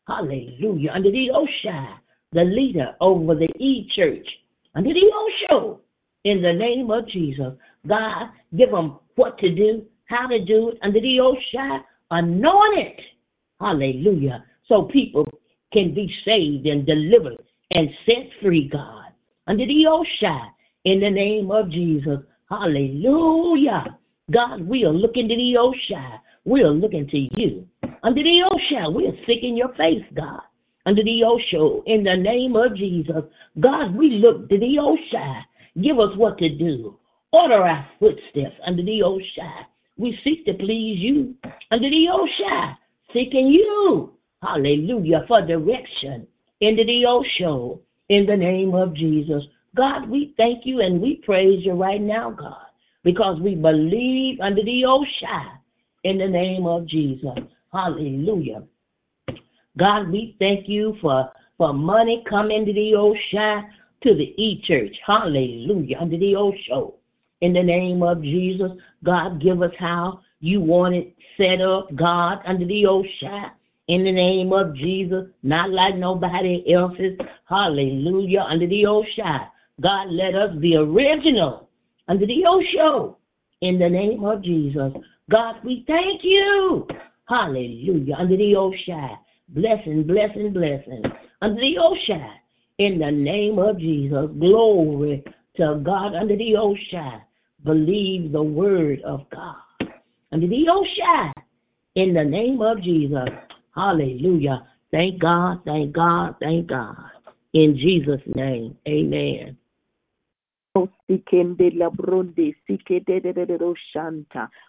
Hallelujah. Under the ocean. The leader over the E Church under the Osho in the name of Jesus. God, give them what to do, how to do it under the Osho. Anoint it. Hallelujah. So people can be saved and delivered and set free, God. Under the Osho in the name of Jesus. Hallelujah. God, we are looking to the Osho. We are looking to you. Under the Osho, we are seeking your face, God under the Osho in the name of Jesus. God, we look to the Osha. Give us what to do. Order our footsteps under the Osha. We seek to please you under the Osha, seeking you. Hallelujah for direction into the Osho in the name of Jesus. God, we thank you and we praise you right now, God, because we believe under the Osha in the name of Jesus. Hallelujah. God, we thank you for, for money coming to the ocean to the E Church. Hallelujah. Under the Osho. In the name of Jesus, God, give us how you want it set up, God, under the ocean. In the name of Jesus, not like nobody else's. Hallelujah. Under the ocean. God, let us be original under the Osho. In the name of Jesus. God, we thank you. Hallelujah. Under the ocean blessing, blessing, blessing under the ocean. In the name of Jesus, glory to God under the ocean. Believe the word of God under the ocean. In the name of Jesus. Hallelujah. Thank God, thank God, thank God. In Jesus' name, amen.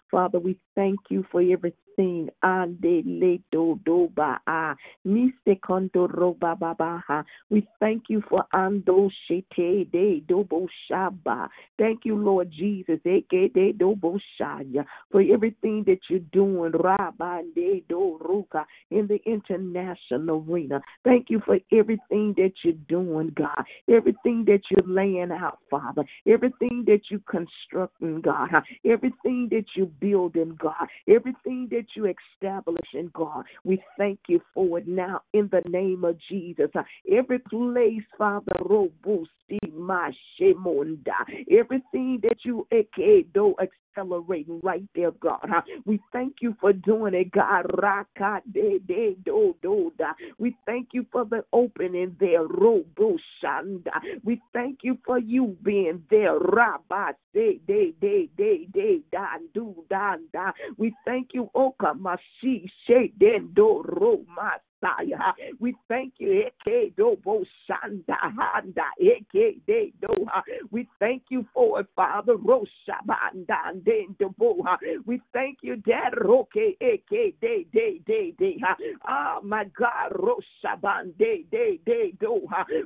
Father, we thank you for everything sing ande le do do ba a miste konto roba ba ba ha. We thank you for ando shete de do bo shaba. Thank you, Lord Jesus, eke de do shaya for everything that you're doing, rabande do ruka in the international arena. Thank you for everything that you're doing, God. Everything that you're laying out, Father. Everything that you're constructing, God. Everything that you're building, God. Everything that that you establish in God. We thank you for it now in the name of Jesus. Every place, Father, robusti mashemunda. Everything that you do accelerating right there, God. We thank you for doing it, God. We thank you for the opening there, robushanda. We thank you for you being there, rabba. We thank you, oh Oka Mashi She Den Do Ro Messiah. We thank you. We thank you for it, Father. We thank you, Dad. Ah, my God,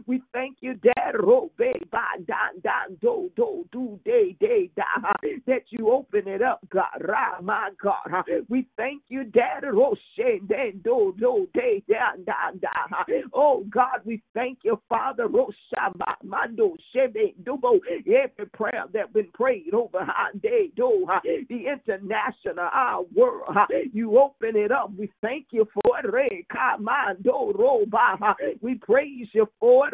We thank you, Dad. That you open it up, God. My God. We thank you, do day da da da. Oh God, we thank you, Father. Mando Shebe Dubo. Every prayer that been prayed over do the international our world. You open it up. We thank you for We praise you for it.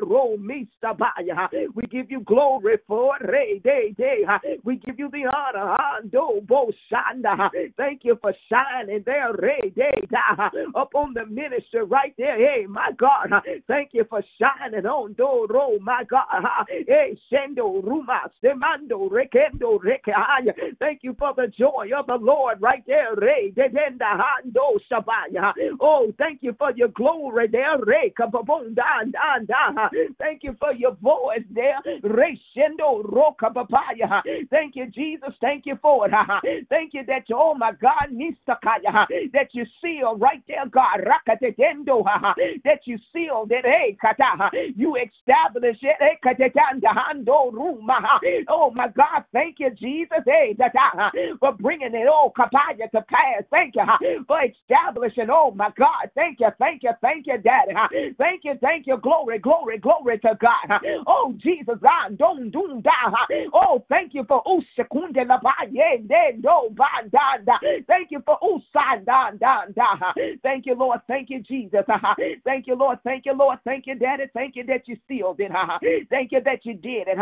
We give you glory for it. We give you the honor. Thank you for shining there. Re Day Da. Up on the ministry right there. Hey, my God. Thank you for shining on Doro, my God. Hey, Shendo Ruma Semando Rekendo Rekaya. Thank you for the joy of the Lord right there. Re Dedenda Hando Shabaya. Oh, Oh, thank you for your glory there. Thank you for your voice there. Thank you, Jesus. Thank you for it. Thank you that oh my God, that you seal right there, God. That you seal that, you establish it. Oh my God, thank you, Jesus, hey, for bringing it, oh, kapaya to pass. Thank you for establishing, oh my God, thank you, thank you, thank you, Daddy. Thank you, thank you, glory, glory, glory to God. Oh, Jesus, God, don't do that. Oh, thank you for Bandanda. Thank you for Usan, Dan, Dan, Da. Thank you, Lord. Thank you, Jesus. Thank you, Lord. Thank you, Lord. Thank you, Daddy. Thank you that you sealed it. Thank you that you did it.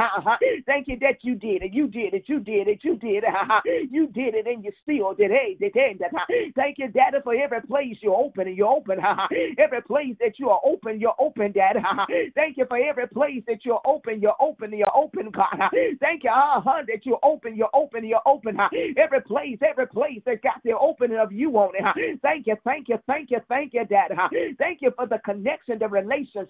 Thank you that you did it. You did it. You did it. You did it. You did it and you sealed it. Hey, Thank you, Daddy, for every place you open and you open. *laughs* Every place that you are open, you're open, Daddy. Thank you for every place that you're open, you're open, you're open, God. Thank you, uh-huh, that you're open, you're open, you're open. Every place, every place that got the opening of you on it. Thank you, thank you, thank you, thank you, Dad. Thank you for the connection, the relations.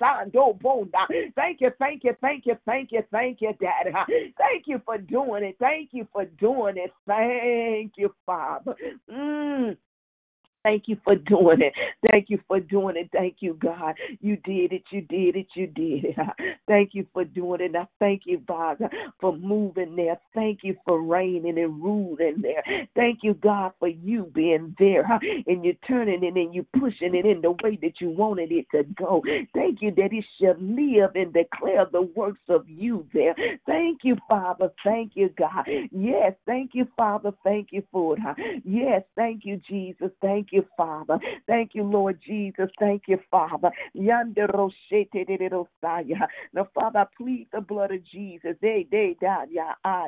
Thank you, thank you, thank you, thank you, thank you, Dad. Thank you for doing it. Thank you for doing it. Thank you, Father. Mm. Thank you for *laughs* doing it. Thank you for doing it. Thank you, God. You did it. You did it. You did it. *laughs* Thank you for doing it. I thank you, Father, for moving there. Thank you for reigning and ruling there. Thank you, God, for you being there and you're turning it and you're pushing it in the way that you wanted it to go. Thank you that it shall live and declare the works of you there. Thank you, Father. Thank you, God. Yes, thank you, Father. Thank you for it. Yes, thank you, Jesus. Thank you, Father. Thank you, Lord Jesus. Thank you, Father. Now, Father, plead the blood of Jesus ah,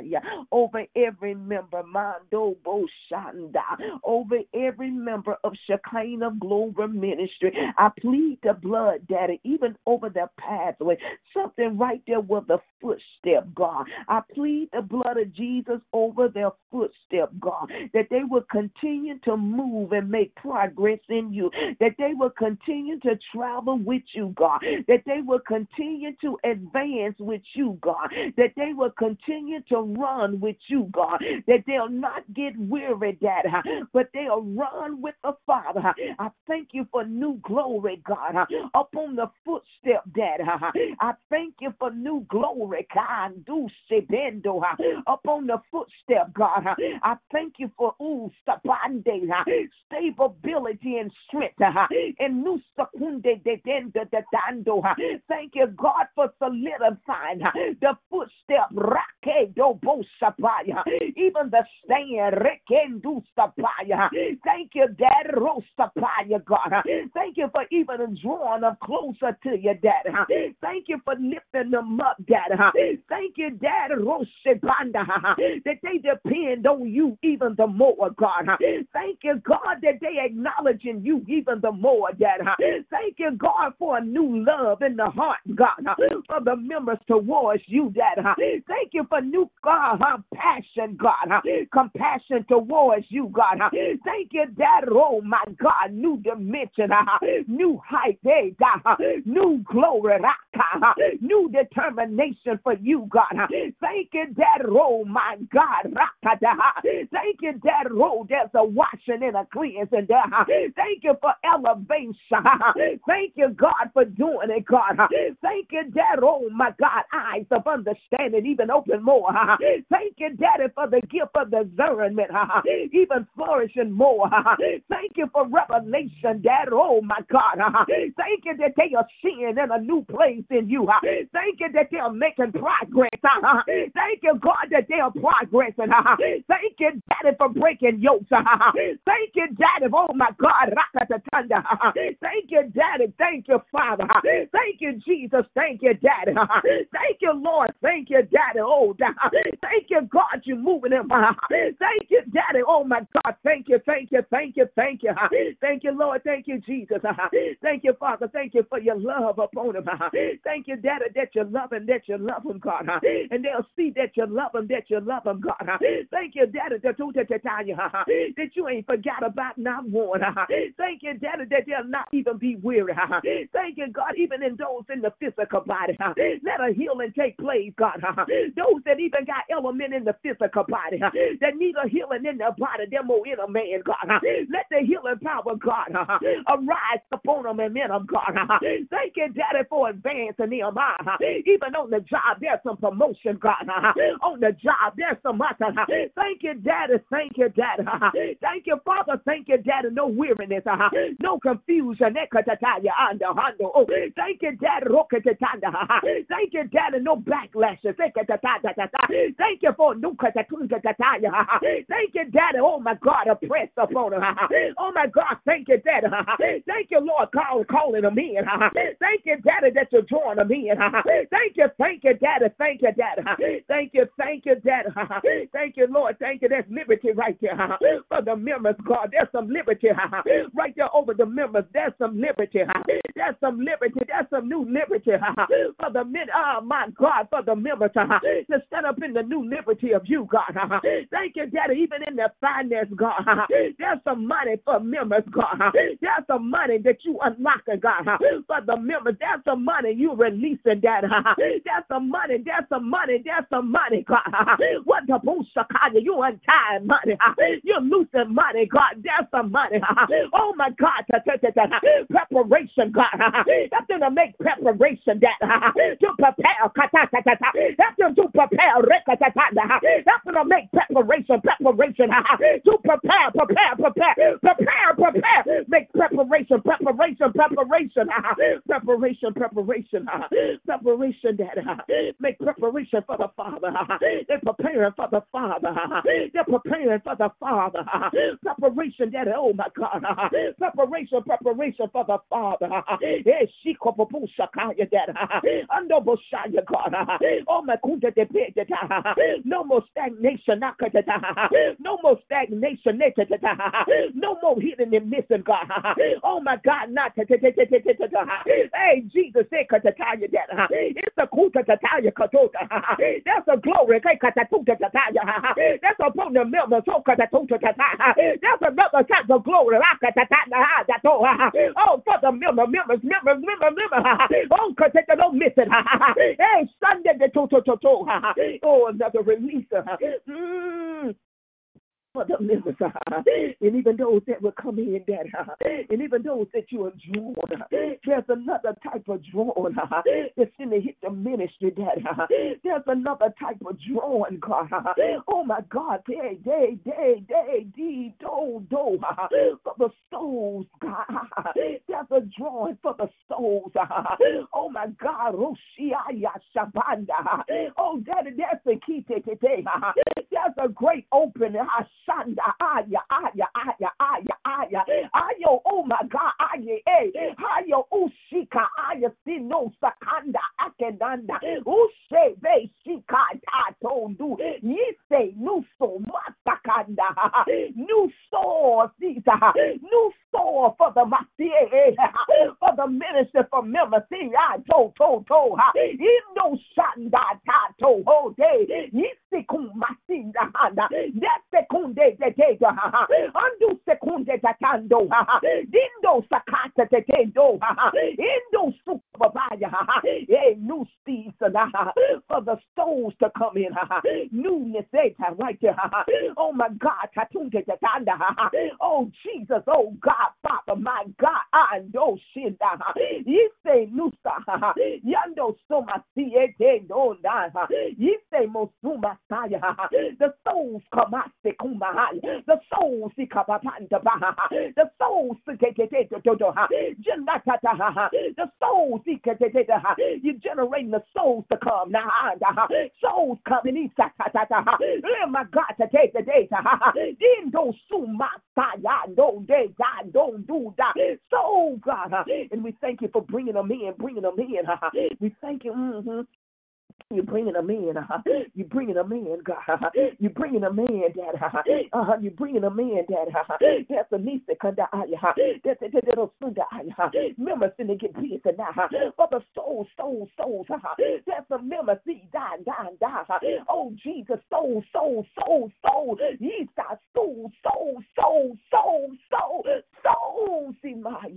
over every member, Mando Boshanda, over every member of Shekinah Global Ministry. I plead the blood, Daddy, even over their pathway, something right there with the footstep, God. I plead the blood of Jesus over their footstep, God, that they will continue to move and make progress in you, that they will continue to travel with you, God, that they will continue to advance with you, God, that they will continue to run with you, God, that they'll not get weary, Dad, but they'll run with the Father. I thank you for new glory, God, up on the footstep, Dad. I thank you for new glory, God, up on the footstep, God. I thank you for ooh, stable ability and strength. And Thank you, God, for solidifying the footstep. Do bo Even the stand. Thank you, Dad. God. Thank you for even drawing them closer to you, Dad. Thank you for lifting them up, Dad. Thank you, Dad. That they depend on you even the more, God. Thank you, God, that they acknowledging you even the more, Dad. Thank you, God, for a new love in the heart, God, for the members towards you, Dad. Thank you for new God, passion, God, compassion towards you, God. Thank you, Dad. Oh, my God, new dimension, new height, hey, God, new glory, new determination for you, God. Thank you, Dad. Oh, my God. Thank you, Dad. Oh, there's a washing and a cleansing being there. Thank you for elevation. Thank you, God, for doing it, God. Thank you, Dad. Oh, my God, eyes of understanding even open more. Thank you, Daddy, for the gift of discernment, even flourishing more. Thank you for revelation, Dad. Oh, my God. Thank you that they are seeing in a new place in you. Thank you that they are making progress. Thank you, God, that they are progressing. Thank you, Daddy, for breaking yokes. Thank you, Daddy. Oh, my God. Thank you, Daddy. Thank you, Father. Thank you, Jesus. Thank you, Daddy. Thank you, Lord. Thank you, Daddy. Oh, thank you, God. You're moving him. Thank you, Daddy. Oh, my God. Thank you. Thank you. Thank you. Thank you. Thank you, Lord. Thank you, Jesus. Thank you, Father. Thank you for your love upon him. Thank you, Daddy, that you love him, that you love him, God. And they'll see that you love him, that you love him, God. Thank you, Daddy, that you ain't forgot about not one. Thank you, Daddy, that they'll not even be weary. Thank you, God, even in those in the physical body. Let a healing take place, God. Those that even got element in the physical body that need a healing in their body, them more inner man, God. Let the healing power, God, arise upon them and in them, God. Thank you, Daddy, for advancing them. Ah. Even on the job, there's some promotion, God. On the job, there's some other. Thank you, Daddy. Thank you, Daddy. Thank you, Father. Thank you, Daddy. No weariness, no confusion. Oh, thank you, Daddy. Thank you, Daddy. No backlashes. Thank you for new Thank you, Daddy. Oh my God, oppress upon him. Oh my God, thank you, Daddy. Thank you, Lord, call, calling them in. Thank you, Daddy, that you're drawing them in. Thank you, thank you, Daddy. Thank you, Daddy. Thank you, thank you, Daddy. Thank you, Lord. Thank you. There's liberty right there for the members, God. There's some liberty *laughs* right there over the members. There's some liberty. *laughs* There's some liberty. There's some new liberty *laughs* for the men. Oh my God, for the members to stand up in the new liberty of you, God. Thank you, Daddy. Even in the finance, God, there's some money for members, God. There's some money that you unlocking, God, for the members. There's some money you releasing, Daddy. There's some money. There's some money. There's some money, God. What the bullshit, you untying money. You're losing money, God. There's some money. *laughs* Oh my God, *laughs* preparation, God. *laughs* Help them to make preparation, that to prepare. Help them to prepare. Help them to make preparation, preparation to prepare, prepare, prepare, prepare, prepare. Make preparation, preparation, preparation, preparation, preparation, preparation, that make preparation for the Father. They're preparing for the Father. They're preparing for the Father. Preparation, that oh my God. *laughs* Preparation, preparation for the Father. *laughs* *laughs* God. Oh my No more stagnation. No more stagnation. No more hidden and missing, God. Oh my God, not hey Jesus said it's a. That's a glory. That's upon the members. That's another type of glory. Oh, for the members, members, members, members, members. Oh, because they don't miss it. Hey, Sunday, the to to to to. Oh, another release. Mm for the members, and even those that will come in, that, and even those that you are drawn. There's another type of drawn that's in the hit the ministry, that there's another type of drawing, God. Oh my God, day, day, day, day, dee, do, do, for the souls, God. There's a drawing for the souls. Oh my God, oh, Roshiaya Shabanda. Oh, Daddy, that's the key today. There's a great opening. Shanda aya aya aya aya aya. Ayo oh my God aya eh. Ayo ushika aya sino sakanda akenanda. Ushe be shika tatondu yise nuso store sisa. New store for the masie for the minister for see I to to to ha. Indo shanda tato ho de. Yise kumasinda handa. That's sekunde tetega andu sekunde tatando dindo sakata tetendo indo supabaya e nusti season for the souls to come in. Newness, right there. Oh my God. Tatunde tatanda, oh Jesus. Oh God, Father, my God. Shit. You say Nusa. Yando Soma Siete. You say Mosuma Saya. The souls come out. The upon the souls the souls you're generating the souls to come now. Souls coming oh my God to take the day then don't sue my don't they don't do that so God. And we thank you for bringing them in bringing them in. We thank you. Mm-hmm. You're bringing them in. Uh, uh-huh. you're bringing them in, God. Uh-huh. You're bringing them in, Dad. Uh-huh. Uh, you're bringing them in, Dad. That's the niece that come down. That's the little son. Members in to get busy now. For the souls, souls, souls. That's the members. See, die, die, die. Oh, Jesus, soul, soul, soul, soul. He's got soul, soul, soul, soul, soul, soul. See, my,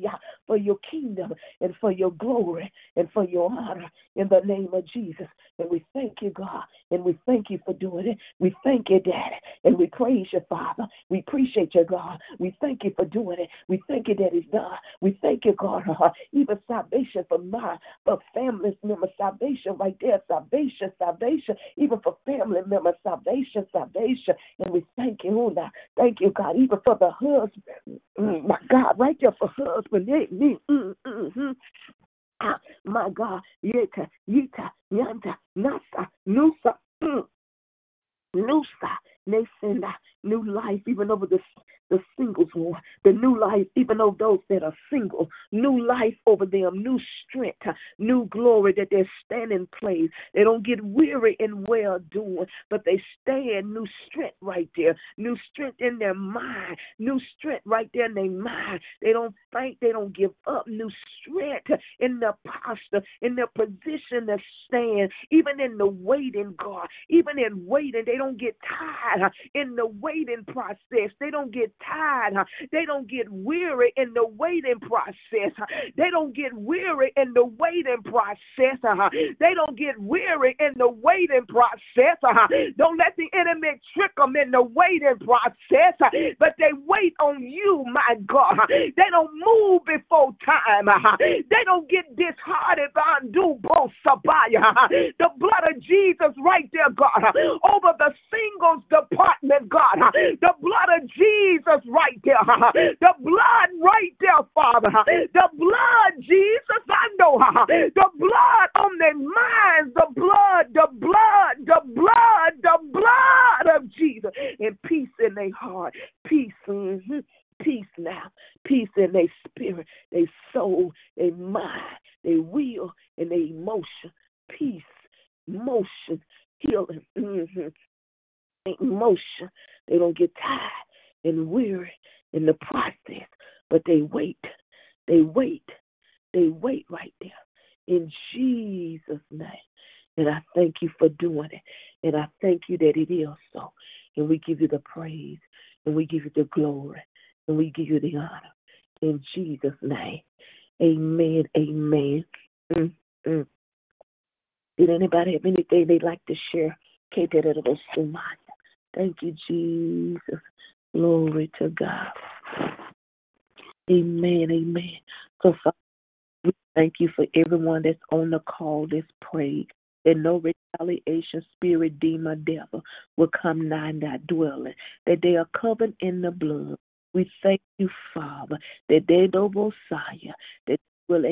for your kingdom and for your glory and for your honor in the name of Jesus. And we thank you, God. And we thank you for doing it. We thank you, Daddy. And we praise you, Father. We appreciate you, God. We thank you for doing it. We thank you that it's done. We thank you, God. *laughs* Uh, even salvation for my for family members, salvation right there, salvation, salvation, even for family members, salvation, salvation. And we thank you, oh, now. Thank you, God, even for the husband. Mm, my God, right there for husband. Me, mm, mm, mm. My God, Yeta, Yita, Yanta, Nasa, Nusa, mm. Nusa, Nasenda, new life, even over the the singles one, the new life, even over those that are single, new life over them, new strength, new glory that they're standing place. They don't get weary in well doing, but they stand. New strength right there, new strength in their mind, new strength right there in their mind. They don't faint, they don't give up, new strength in their posture, in their position to stand, even in the waiting, God, even in waiting, they don't get tired in the waiting process. They don't get tired. They don't get weary in the waiting process. They don't get weary in the waiting process. They don't get weary in the waiting process. Don't let the enemy trick them in the waiting process, but they wait on you, my God. They don't move before time. They don't get disheartened by both. The blood of Jesus right there, God, over the singles department, God. The blood of Jesus right there. The blood right there, Father. The blood, Jesus, I know. The blood on their minds. The blood, the blood, the blood, the blood of Jesus. And peace in their heart. Peace. Mm-hmm. Peace now. Peace in their spirit, their soul, their mind, their will, and their emotion. Peace, motion, healing. Mm-hmm emotion. They don't get tired and weary in the process, but they wait. They wait. They wait right there in Jesus' name. And I thank you for doing it. And I thank you that it is so. And we give you the praise and we give you the glory and we give you the honor. In Jesus' name. Amen. Amen. Mm-hmm. Did anybody have anything they'd like to share? Thank you, Jesus. Glory to God. Amen. Amen. So, Father, we thank you for everyone that's on the call this pray that no retaliation, spirit, demon, devil will come nigh that dwelling, that they are covered in the blood. We thank you, Father, that they know Messiah, that will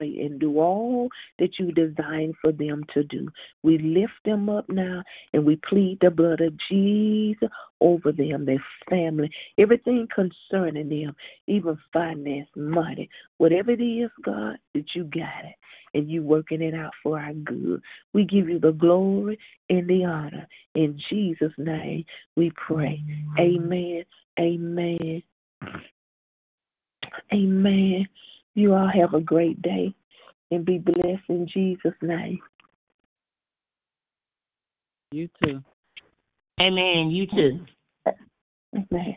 and do all that you design for them to do. We lift them up now and we plead the blood of Jesus over them, their family, everything concerning them, even finance, money, whatever it is, God, that you got it and you working it out for our good. We give you the glory and the honor. In Jesus' name we pray. Amen. Amen. Amen. You all have a great day and be blessed in Jesus' name. You too. Amen. You too. Amen.